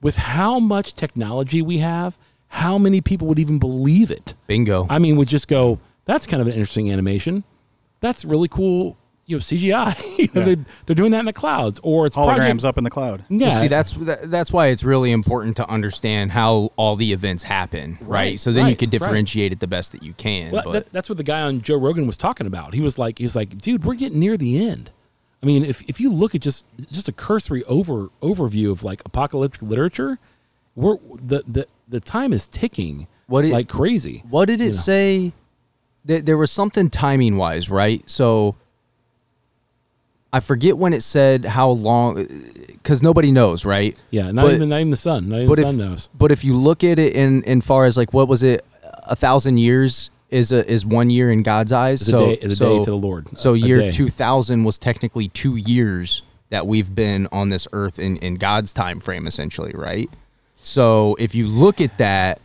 With how much technology we have, how many people would even believe it? bingo I mean, would just go, "That's kind of an interesting animation. That's really cool." You know, CGI. you know, Yeah. they, they're doing that in the clouds, or it's Holograms project- up in the cloud. Yeah, Well, see, that's that, that's why it's really important to understand how all the events happen, right? Right, so then you right, can right. differentiate it the best that you can. Well, but that, that's what the guy on Joe Rogan was talking about. He was like, he was like, dude, we're getting near the end. I mean, if, if you look at just just a cursory over overview of like apocalyptic literature, we're the the, the time is ticking What it- like crazy. what did it know. say? That there was something timing wise, right? So I forget when it said how long, because nobody knows, right? Yeah, not But- even not even the Son. Not even the if- Son knows. But if you look at it in in far as like what was it, a thousand years is a is one year in God's eyes. It's so day, so, day to the Lord. So A- a year day. 2000 was technically two years that we've been on this earth in, in God's time frame, essentially, right? So if you look at that,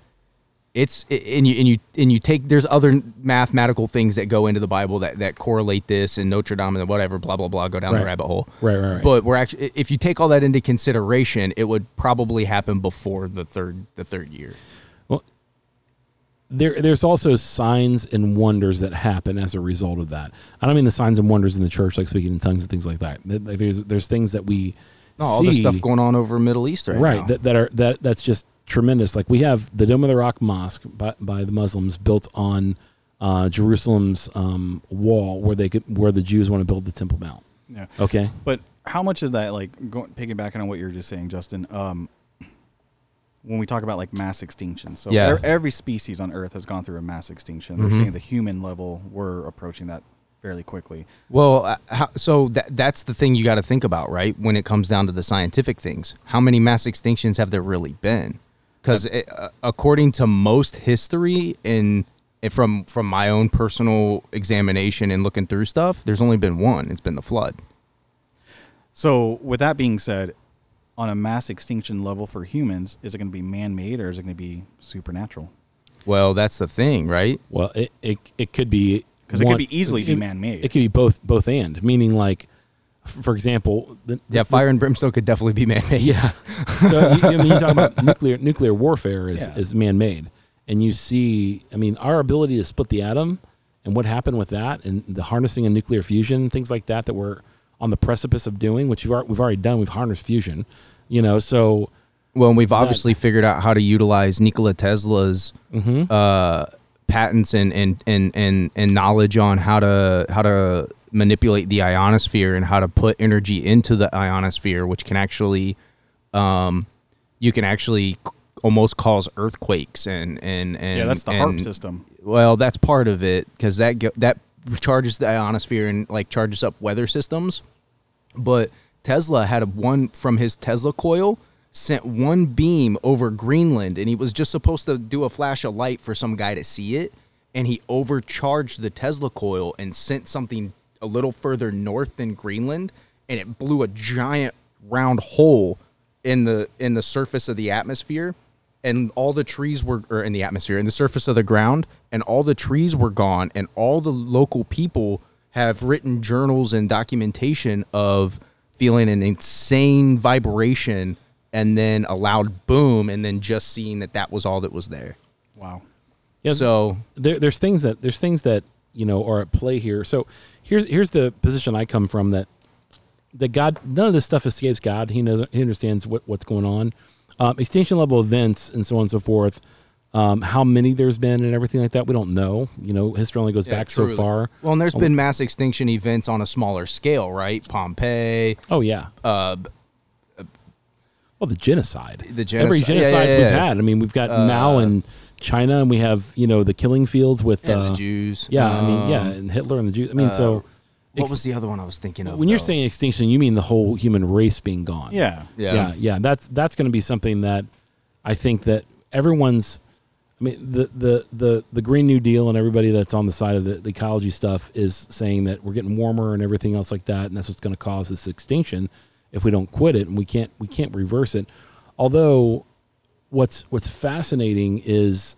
it's and you and you and you take there's other mathematical things that go into the Bible that that correlate this and Nostradamus and whatever, blah blah blah, go down Right. the rabbit hole. Right, right, right. But we're actually if you take all that into consideration, it would probably happen before the third the third year. Well, there there's also signs and wonders that happen as a result of that. I don't mean the signs and wonders in the church, like speaking in tongues and things like that. There's there's things that we No, all the stuff going on over Middle East right, right now. that, that are that that's just tremendous like we have the dome of the rock mosque by, by the muslims built on uh, jerusalem's um, wall where they could where the jews want to build the temple mount Yeah. okay But how much of that, like, going, piggybacking on what you were just saying, Justin, um, when we talk about like mass extinction, so Yeah. every species on Earth has gone through a mass extinction. They're Mhm. saying the human level, we're approaching that fairly quickly. Well, uh, how, so that that's the thing you got to think about, right? When it comes down to the scientific things, how many mass extinctions have there really been? Because uh, according to most history, and and from from my own personal examination and looking through stuff, there's only been one. It's been the flood. So, with that being said, on a mass extinction level for humans, is it going to be man-made or is it going to be supernatural? Well, that's the thing, right? well it it, it could be Because it could be easily be man-made. it could be both both and meaning like f- for example the, Yeah, the- fire and brimstone could definitely be man-made. Yeah. So you, I mean, you talk about nuclear nuclear warfare is, Yeah. is man made, and you see, I mean, our ability to split the atom and what happened with that, and the harnessing of nuclear fusion, things like that, that we're on the precipice of doing, which we've already, we've already done. We've harnessed fusion, you know. So Well, and we've obviously figured out how to utilize Nikola Tesla's mhm. uh, patents and, and, and, and, and knowledge on how to how to manipulate the ionosphere and how to put energy into the ionosphere, which can actually um, you can actually almost cause earthquakes and and and yeah, that's the HAARP system. Well, that's part of it because that that charges the ionosphere and like charges up weather systems. But Tesla had a one from his Tesla coil sent one beam over Greenland, and he was just supposed to do a flash of light for some guy to see it, and he overcharged the Tesla coil and sent something a little further north than Greenland, and it blew a giant round hole in the in the surface of the atmosphere and all the trees were or in the atmosphere in the surface of the ground and all the trees were gone and all the local people have written journals and documentation of feeling an insane vibration and then a loud boom and then just seeing that that was all that was there Wow. Yeah, so there, there's things that there's things that you know are at play here. So here's here's the position I come from that that God none of this stuff escapes God. He knows he understands what, what's going on. Um, extinction level events and so on and so forth. Um, how many there's been and everything like that, we don't know. You know, history only goes Yeah, back truly. so far. Well, and there's been mass extinction events on a smaller scale, right? Pompeii, Oh yeah. uh, Well, the genocide. The Every genocide- yeah, genocide yeah, we've yeah. Uh, had. I mean, we've got Mao in China, and we have you know the killing fields with and uh, the Jews. Yeah, I mean, yeah, Um, and Hitler and the Jews. I mean, so What ex- was the other one I was thinking of? when you're saying extinction, you mean the whole human race being gone. Yeah. yeah, yeah, yeah. That's that's going to be something that I think that everyone's. I mean, the, the the the Green New Deal and everybody that's on the side of the, the ecology stuff is saying that we're getting warmer and everything else like that, and that's what's going to cause this extinction if we don't quit it, and we can't we can't reverse it. Although, what's what's fascinating is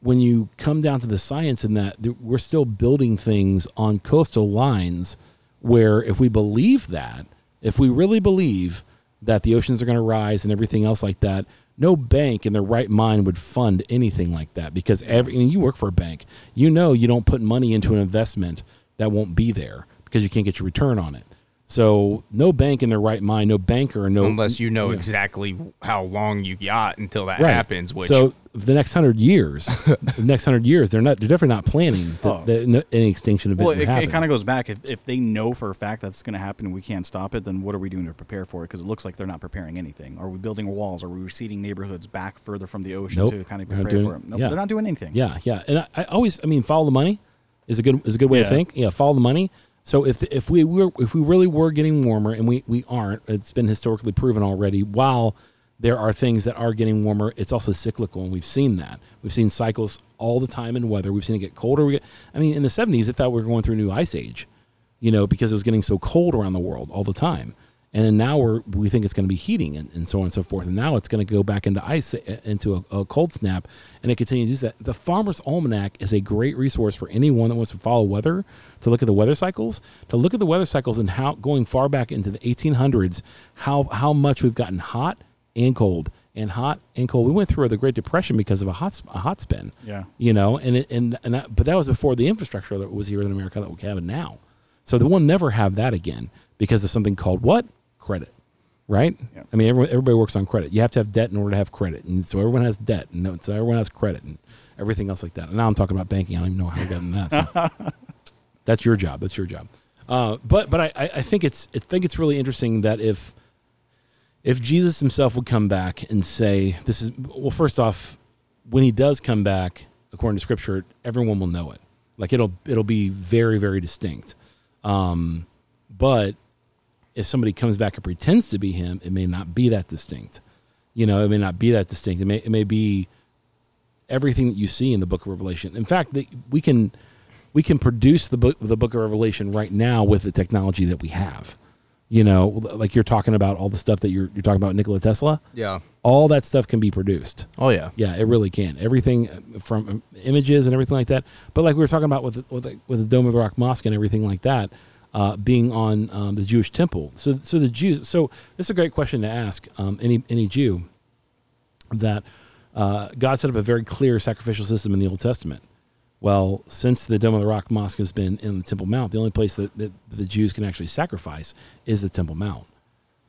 when you come down to the science in that we're still building things on coastal lines where if we believe that if we really believe that the oceans are going to rise and everything else like that no bank in their right mind would fund anything like that because every you work for a bank. You know you don't put money into an investment that won't be there because you can't get your return on it so no bank in their right mind no banker no unless you know yeah. exactly how long you got until that Right. happens. Which so the next hundred years, the next hundred years, they're not. They're definitely not planning that, Oh. that no- any extinction event Well, it, happen. it kind of goes back. If, if they know for a fact that's going to happen and we can't stop it, then what are we doing to prepare for it? Because it looks like they're not preparing anything. Are we building walls? Are we receding neighborhoods back further from the ocean Nope. to kind of prepare doing- for it? Nope, yeah. they're not doing anything. yeah, yeah. And I, I always, I mean, follow the money is a good is a good way to think. Yeah, follow the money. So if if we were if we really were getting warmer and we we aren't, it's been historically proven already. While there are things that are getting warmer, it's also cyclical, and we've seen that. We've seen cycles all the time in weather. We've seen it get colder. We get, I mean, in the '70s, it thought we were going through a new ice age. you know, because it was getting so cold around the world all the time. And then now we're we think it's going to be heating and, and so on and so forth. And now it's going to go back into ice uh, into a, a cold snap, and it continues to do that. The Farmer's Almanac is a great resource for anyone that wants to follow weather to look at the weather cycles, to look at the weather cycles and how going far back into the 1800s, how how much we've gotten hot and cold and hot and cold. We went through the Great Depression because of a hot a hot spin Yeah. you know, and it, and and that, but that was before the infrastructure that was here in America that we have it now. So we'll never have that again because of something called what credit, right? Yeah. I mean, everyone, everybody works on credit. You have to have debt in order to have credit, and so everyone has debt, and so everyone has credit, and everything else like that. And now I'm talking about banking. I don't even know how we got in that. So. That's your job. That's your job. Uh, but but I, I I think it's I think it's really interesting that if if Jesus himself would come back and say this is well first off when he does come back according to scripture everyone will know it like it'll it'll be very very distinct um, but if somebody comes back and pretends to be him it may not be that distinct. You know it may not be that distinct. It may it may be everything that you see in the book of revelation. In fact the, we can we can produce the book the book of revelation right now with the technology that we have. You know like you're talking about all the stuff that you're, you're talking about nikola tesla. Yeah. all that stuff can be produced. Oh yeah. yeah it really can. Everything uh, from um, images and everything like that. But like we were talking about with with, with the dome of the rock mosque and everything like that uh, being on um, the jewish temple so so the jews so this is a great question to ask um, any any jew that uh, god set up a very clear sacrificial system in the old testament well, since the Dome of the Rock Mosque has been in the Temple Mount, the only place that, that the Jews can actually sacrifice is the Temple Mount.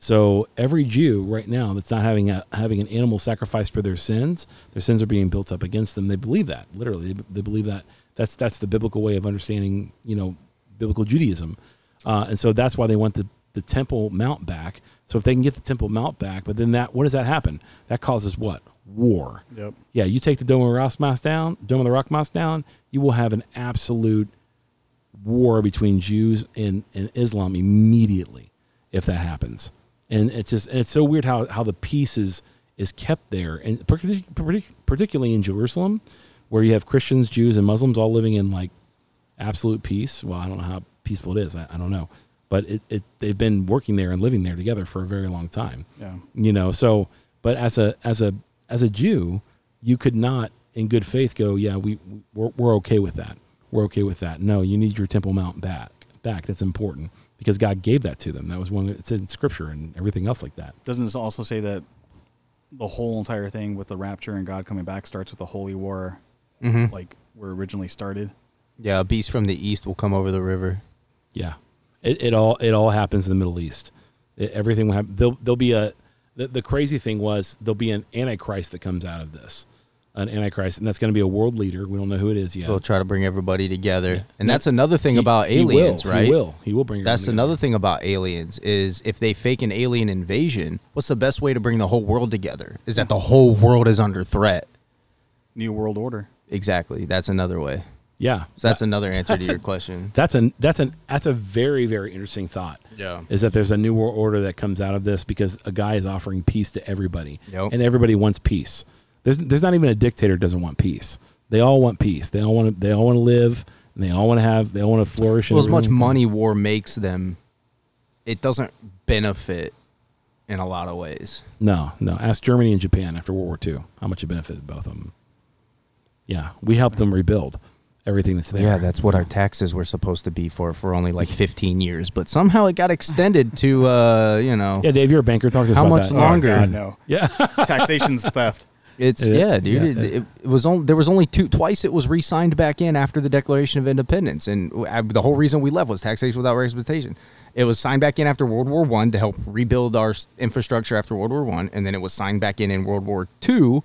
So every Jew right now that's not having a having an animal sacrifice for their sins, their sins are being built up against them. They believe that literally. They, believe that that's that's the biblical way of understanding, you know, biblical Judaism, uh, and so that's why they want the the Temple Mount back. So if they can get the Temple Mount back, but then that what does that happen? That causes what war. Yep. Yeah, you take the Dome of the Rock Mosque down, Dome of the Rock Mosque down, you will have an absolute war between Jews and, and Islam immediately if that happens. And it's just and it's so weird how, how the peace is is kept there, and partic- partic- particularly in Jerusalem, where you have Christians, Jews, and Muslims all living in like absolute peace. Well, I don't know how peaceful it is. I, I don't know, but it, it they've been working there and living there together for a very long time Yeah. you know so but as a as a as a jew you could not in good faith go yeah we we're, we're okay with that we're okay with that no you need your temple mount back back that's important because god gave that to them that was one it's in scripture and everything else like that Doesn't this also say that the whole entire thing with the rapture and God coming back starts with the holy war Mhm. like were originally started. Yeah, a beast from the east will come over the river. Yeah, it, it all it all happens in the Middle East. It, everything will happen. There'll, there'll be a the, the crazy thing was there'll be an antichrist that comes out of this, an antichrist, and that's going to be a world leader. We don't know who it is yet. He'll try to bring everybody together, Yeah. and that's another thing He- about he aliens, will, right? He will. He will bring. That's another together. thing about aliens is if they fake an alien invasion, what's the best way to bring the whole world together? Is that the whole world is under threat? New World Order. Exactly. That's another way. Yeah. So that's That- another answer to that's your a- question. That's an that's an that's a very very interesting thought. Yeah. Is that there's a new world order that comes out of this because a guy is offering peace to everybody, Yep. and everybody wants peace. There's there's not even a dictator doesn't want peace. They all want peace. They all want to they all want to live. And they all want to have. They all want to flourish. Well, as much money war makes them, it doesn't benefit in a lot of ways. No, no. Ask Germany and Japan after World War II how much it benefited both of them. Yeah, we helped them rebuild everything that's there. Yeah, that's what our taxes were supposed to be for for only like 15 years, but somehow it got extended to uh, you know, Yeah, Dave, you're a banker. Talk to us How about much that. longer? Oh, God, no. Yeah, Taxation's theft. it's Yeah, yeah, dude. yeah. It, it, it was only there was only two twice it was re-signed back in after the Declaration of Independence, and uh, the whole reason we left was taxation without representation. It was signed back in after World War One to help rebuild our infrastructure after World War One, and then it was signed back in in World War Two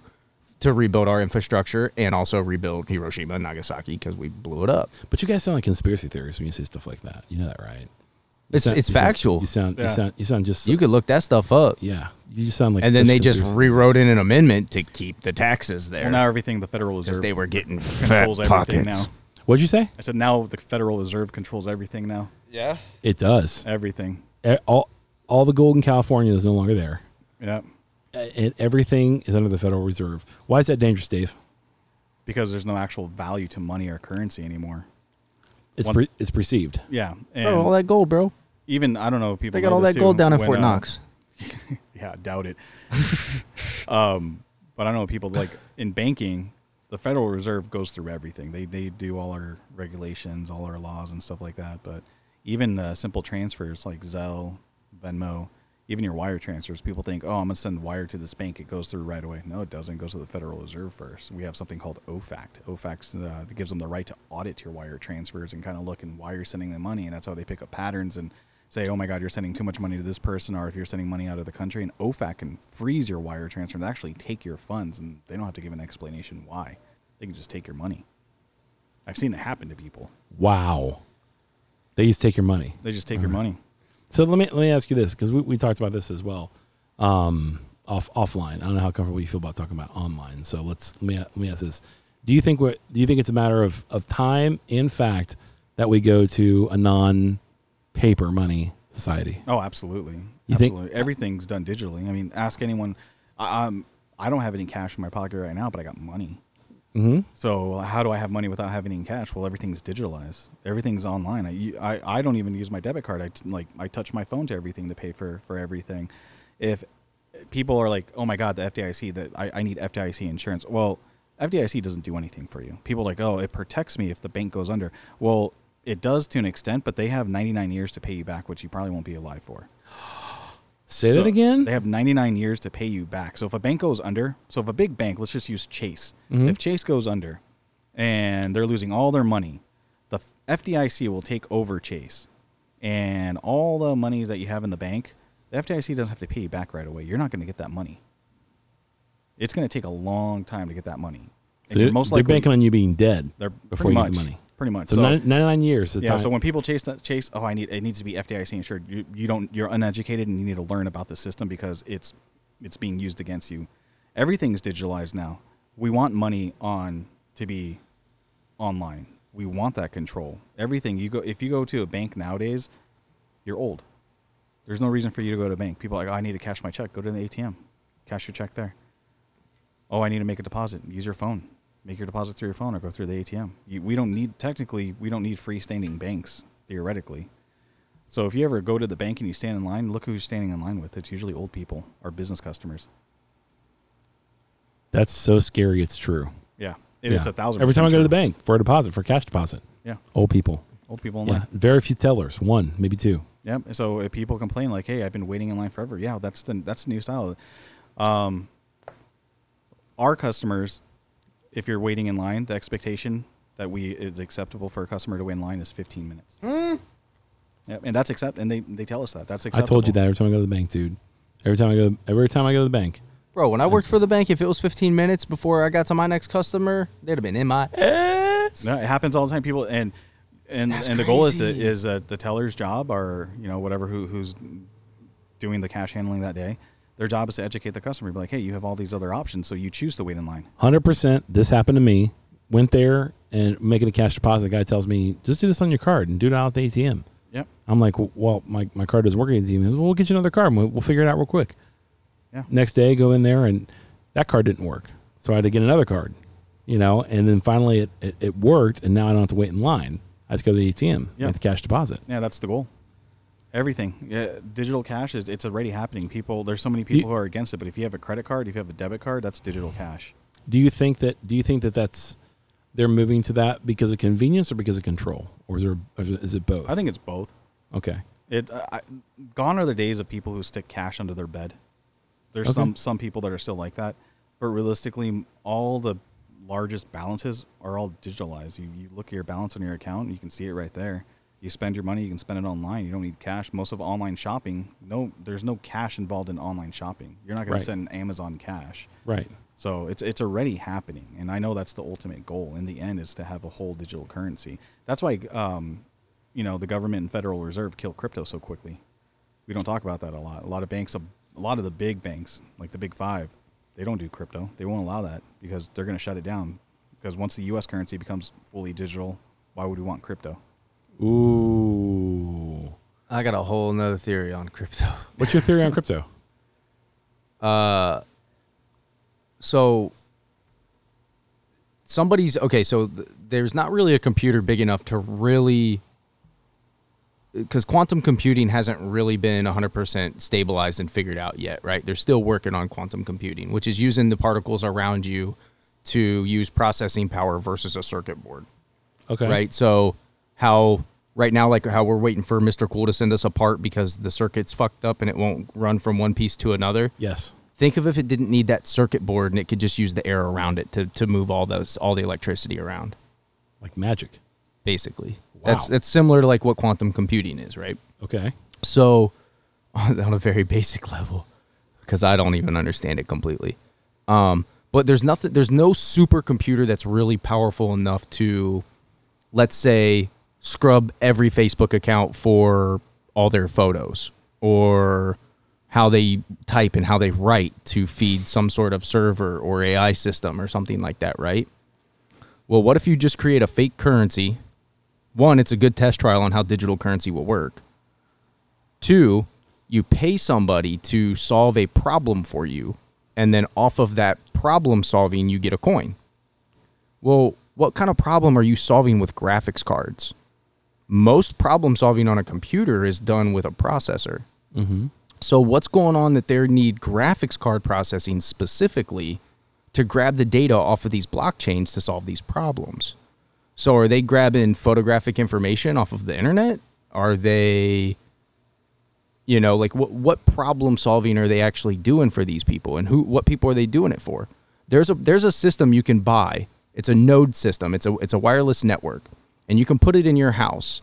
to rebuild our infrastructure and also rebuild Hiroshima and Nagasaki because we blew it up. but you guys sound like conspiracy theorists when you say stuff like that. You know that, right? You It's sound- it's you sound- factual. You sound. You sound. You sound just. You could look that stuff up. yeah. You just sound like. and then they just rewrote in an amendment to keep the taxes there Well, now everything the Federal Reserve they were getting controls fat everything pockets. now. What'd you say? I said now the Federal Reserve controls everything now. Yeah, It does. Everything. All, all the gold in California is no longer there, Yeah. A- and everything is under the Federal Reserve. Why is that dangerous, Dave? Because there's no actual value to money or currency anymore. It's One- pre- it's perceived. Yeah. And bro, all that gold, bro. even I don't know if people They got know all this that too, gold down at when, Fort uh, Knox. Yeah, I doubt it. um, but I know people like in banking, the Federal Reserve goes through everything. They they do all our regulations, all our laws, and stuff like that. But even uh, simple transfers like Zelle, Venmo, even your wire transfers, people think, oh, I'm gonna send wire to this bank. It goes through right away. No, it doesn't. It goes to the Federal Reserve first. We have something called OFAC. OFAC uh, gives them the right to audit your wire transfers and kind of look and why you're sending them money, and that's how they pick up patterns and say, oh my God, you're sending too much money to this person, or if you're sending money out of the country, and OFAC can freeze your wire transfer and actually take your funds, and they don't have to give an explanation why. They can just take your money. I've seen it happen to people. Wow. They just take your money. They just take your money. So let me let me ask you this because we, we talked about this as well, um, off offline. I don't know how comfortable you feel about talking about online. So let's let me let me ask this: Do you think what do you think it's a matter of of time, in fact, that we go to a non paper money society? Oh, absolutely. You think- absolutely. Everything's done digitally. I mean, ask anyone. I, um, I don't have any cash in my pocket right now, but I got money. Mm-hmm. So how do I have money without having any cash? Well, everything's digitalized. Everything's online. I, I, I don't even use my debit card. I t- like I touch my phone to everything to pay for for everything. If people are like, oh my god, the FDIC that I, I need FDIC insurance. Well, FDIC doesn't do anything for you. People like, oh, it protects me if the bank goes under. Well, it does to an extent, but they have 99 years to pay you back, which you probably won't be alive for. Say So that again. They have 99 years to pay you back. So if a bank goes under, so if a big bank, let's just use Chase. Mhm. If Chase goes under and they're losing all their money, the FDIC will take over Chase. And all the money that you have in the bank, the FDIC doesn't have to pay you back right away. You're not going to get that money. It's going to take a long time to get that money. So they're, most they're likely banking on you being dead they're before you much, get the money. Pretty much. So, nine- 99 years. Yeah. time. So when people chase that chase, oh, I need it needs to be FDIC insured. You, you don't. You're uneducated, and you need to learn about the system because it's it's being used against you. Everything's digitalized now. We want money on to be online. We want that control. Everything you go. If you go to a bank nowadays, you're old. There's no reason for you to go to a bank. People are like, oh, I need to cash my check. Go to the ATM, cash your check there. Oh, I need to make a deposit. Use your phone. Make your deposit through your phone or go through the ATM. You, we don't need technically we don't need freestanding banks theoretically. So if you ever go to the bank and you stand in line, look who's standing in line with. It's usually old people or business customers. That's so scary. It's true. Yeah, it, it's a thousand. Every time I go to the bank for a deposit, for a cash deposit, Yeah, old people. old people in Yeah, line. very few tellers. One, maybe two. Yep. So if people complain like, "Hey, I've been waiting in line forever," yeah, that's the that's the new style. Um, our customers, if you're waiting in line, the expectation that we is acceptable for a customer to wait in line is 15 minutes. Hmm. Yep, and that's accept, and they they tell us that that's acceptable. I told you that every time I go to the bank, dude. Every time I go, every time I go to the bank. Bro, when I worked for the bank, if it was 15 minutes before I got to my next customer, they'd have been in my ass. No, it happens all the time. People and and That's and the goal is to, crazy. is that the teller's job or you know whatever who who's doing the cash handling that day. Their job is to educate the customer. Be like, hey, you have all these other options, so you choose to wait in line. Hundred percent. This happened to me. Went there and making a cash deposit. The guy tells me, just do this on your card and do it out at the ATM. Yep. I'm like, well, my, my card doesn't work at the ATM. Well, we'll get you another card. And we'll, we'll figure it out real quick. Yeah. Next day, go in there and that card didn't work. So I had to get another card, you know, and then finally it, it, it worked. And now I don't have to wait in line. I just go to the ATM, Yeah. make the cash deposit. Yeah, that's the goal. Everything, yeah, digital cash is it's already happening. People, there's so many people who are against it, but if you have a credit card, if you have a debit card, that's digital cash. Do you think that, do you think that that's, they're moving to that because of convenience or because of control? Or is, there, is it both? I think it's both. Okay. It I, I- gone are the days of people who stick cash under their bed. There's Okay. some some people that are still like that, but realistically, all the largest balances are all digitalized. You you look at your balance on your account, and you can see it right there. You spend your money, you can spend it online. You don't need cash. Most of online shopping, no, there's no cash involved in online shopping. You're not going Right. to send Amazon cash. Right. So it's it's already happening, and I know that's the ultimate goal. In the end, is to have a whole digital currency. That's why, um, you know, the government and Federal Reserve kill crypto so quickly. We don't talk about that a lot. A lot of banks, a lot of the big banks, like the big five, they don't do crypto. They won't allow that because they're going to shut it down. Because once the U.S. currency becomes fully digital, why would we want crypto? Ooh. I got a whole nother theory on crypto. What's your theory on crypto? Uh, so somebody's okay. So th- there's not really a computer big enough to really, because quantum computing hasn't really been 100% stabilized and figured out yet, right? They're still working on quantum computing, which is using the particles around you to use processing power versus a circuit board Okay. right? So how right now, like how we're waiting for Mr. Cool to send us a part because the circuit's fucked up and it won't run from one piece to another. Yes. Think of if it didn't need that circuit board and it could just use the air around it to, to move all those all the electricity around. Like magic. Basically, Wow. that's that's similar to like what quantum computing is, right? Okay. So, on, on a very basic level, because I don't even understand it completely. Um, but there's nothing. There's no supercomputer that's really powerful enough to, let's say, scrub every Facebook account for all their photos or how they type and how they write to feed some sort of server or AI system or something like that, right? Well, what if you just create a fake currency? One, it's a good test trial on how digital currency will work. Two, you pay somebody to solve a problem for you, and then off of that problem solving, you get a coin. Well, what kind of problem are you solving with graphics cards? Most problem solving on a computer is done with a processor. Mm-hmm. So, what's going on that they need graphics card processing specifically to grab the data off of these blockchains to solve these problems? So, are they grabbing photographic information off of the internet? Are they, you know, like what what problem solving are they actually doing for these people, and who what people are they doing it for? There's a there's a system you can buy. It's a node system. It's a it's a wireless network, and you can put it in your house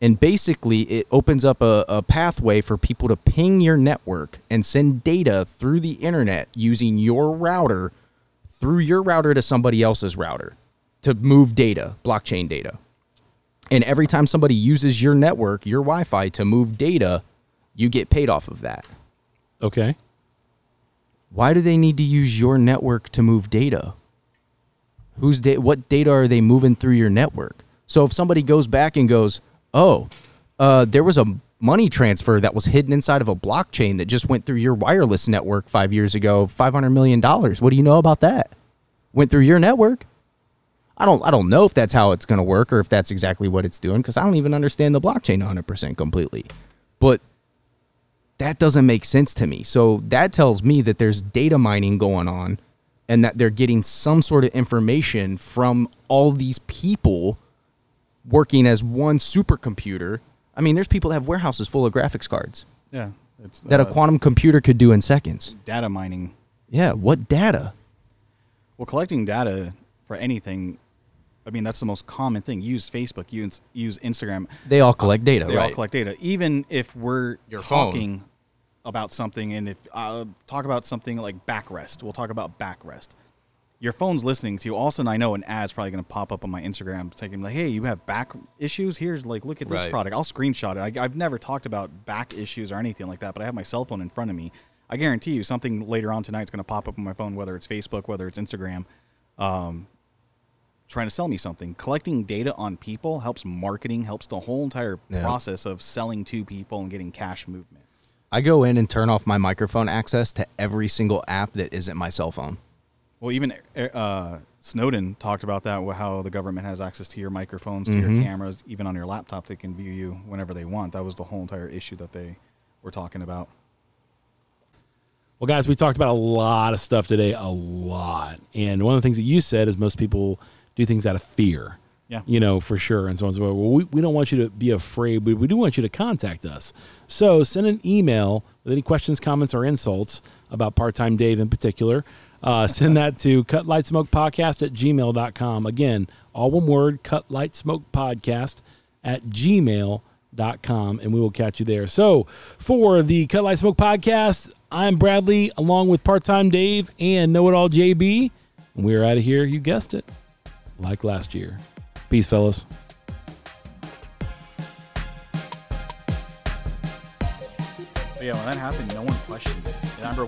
and basically it opens up a, a pathway for people to ping your network and send data through the internet using your router through your router to somebody else's router to move data blockchain data and every time somebody uses your network your wi-fi to move data you get paid off of that Okay. why do they need to use your network to move data? Who's da- what data are they moving through your network? So if somebody goes back and goes, "Oh, uh, there was a money transfer that was hidden inside of a blockchain that just went through your wireless network five years ago, five hundred million dollars. What do you know about that? Went through your network." I don't I don't know if that's how it's going to work or if that's exactly what it's doing because I don't even understand the blockchain 100% completely. But that doesn't make sense to me. So that tells me that there's data mining going on and that they're getting some sort of information from all these people working as one supercomputer. I mean, there's people that have warehouses full of graphics cards Yeah, it's that a uh, quantum computer could do in seconds. data mining. Yeah, what data? Well, collecting data for anything, I mean that's the most common thing. Use Facebook, use use Instagram. They all collect data, They right? all collect data. Even if we're Your phone. talking about something, and if uh, talk about something like backrest, we'll talk about backrest. Your phone's listening to you. All of a sudden, I know an ad's probably going to pop up on my Instagram, taking like, "Hey, you have back issues? Here's like, look at this Right. product." I'll screenshot it. I, I've never talked about back issues or anything like that, but I have my cell phone in front of me. I guarantee you, something later on tonight is going to pop up on my phone, whether it's Facebook, whether it's Instagram, um, trying to sell me something. Collecting data on people helps marketing, helps the whole entire Yeah. process of selling to people and getting cash movement. I go in and turn off my microphone access to every single app that isn't my cell phone. Well, even uh, Snowden talked about that, how the government has access to your microphones, to Mm-hmm. your cameras, even on your laptop, they can view you whenever they want. That was the whole entire issue that they were talking about. Well, guys, we talked about a lot of stuff today, a lot. And one of the things that you said is most people do things out of fear. Yeah. You know, for sure. And so on and so forth. Well, we, we don't want you to be afraid, but we do want you to contact us. So send an email with any questions, comments, or insults about part time Dave in particular. Uh, send that to cutlightsmokepodcast at gmail.com. Again, all one word, cutlightsmokepodcast at gmail.com, and we will catch you there. So for the Cut Light Smoke podcast, I'm Bradley, along with part time Dave and Know It All JB. We're out of here, you guessed it, like last year. Peace, fellas. Yeah, when that happened, no one questioned it. And I remember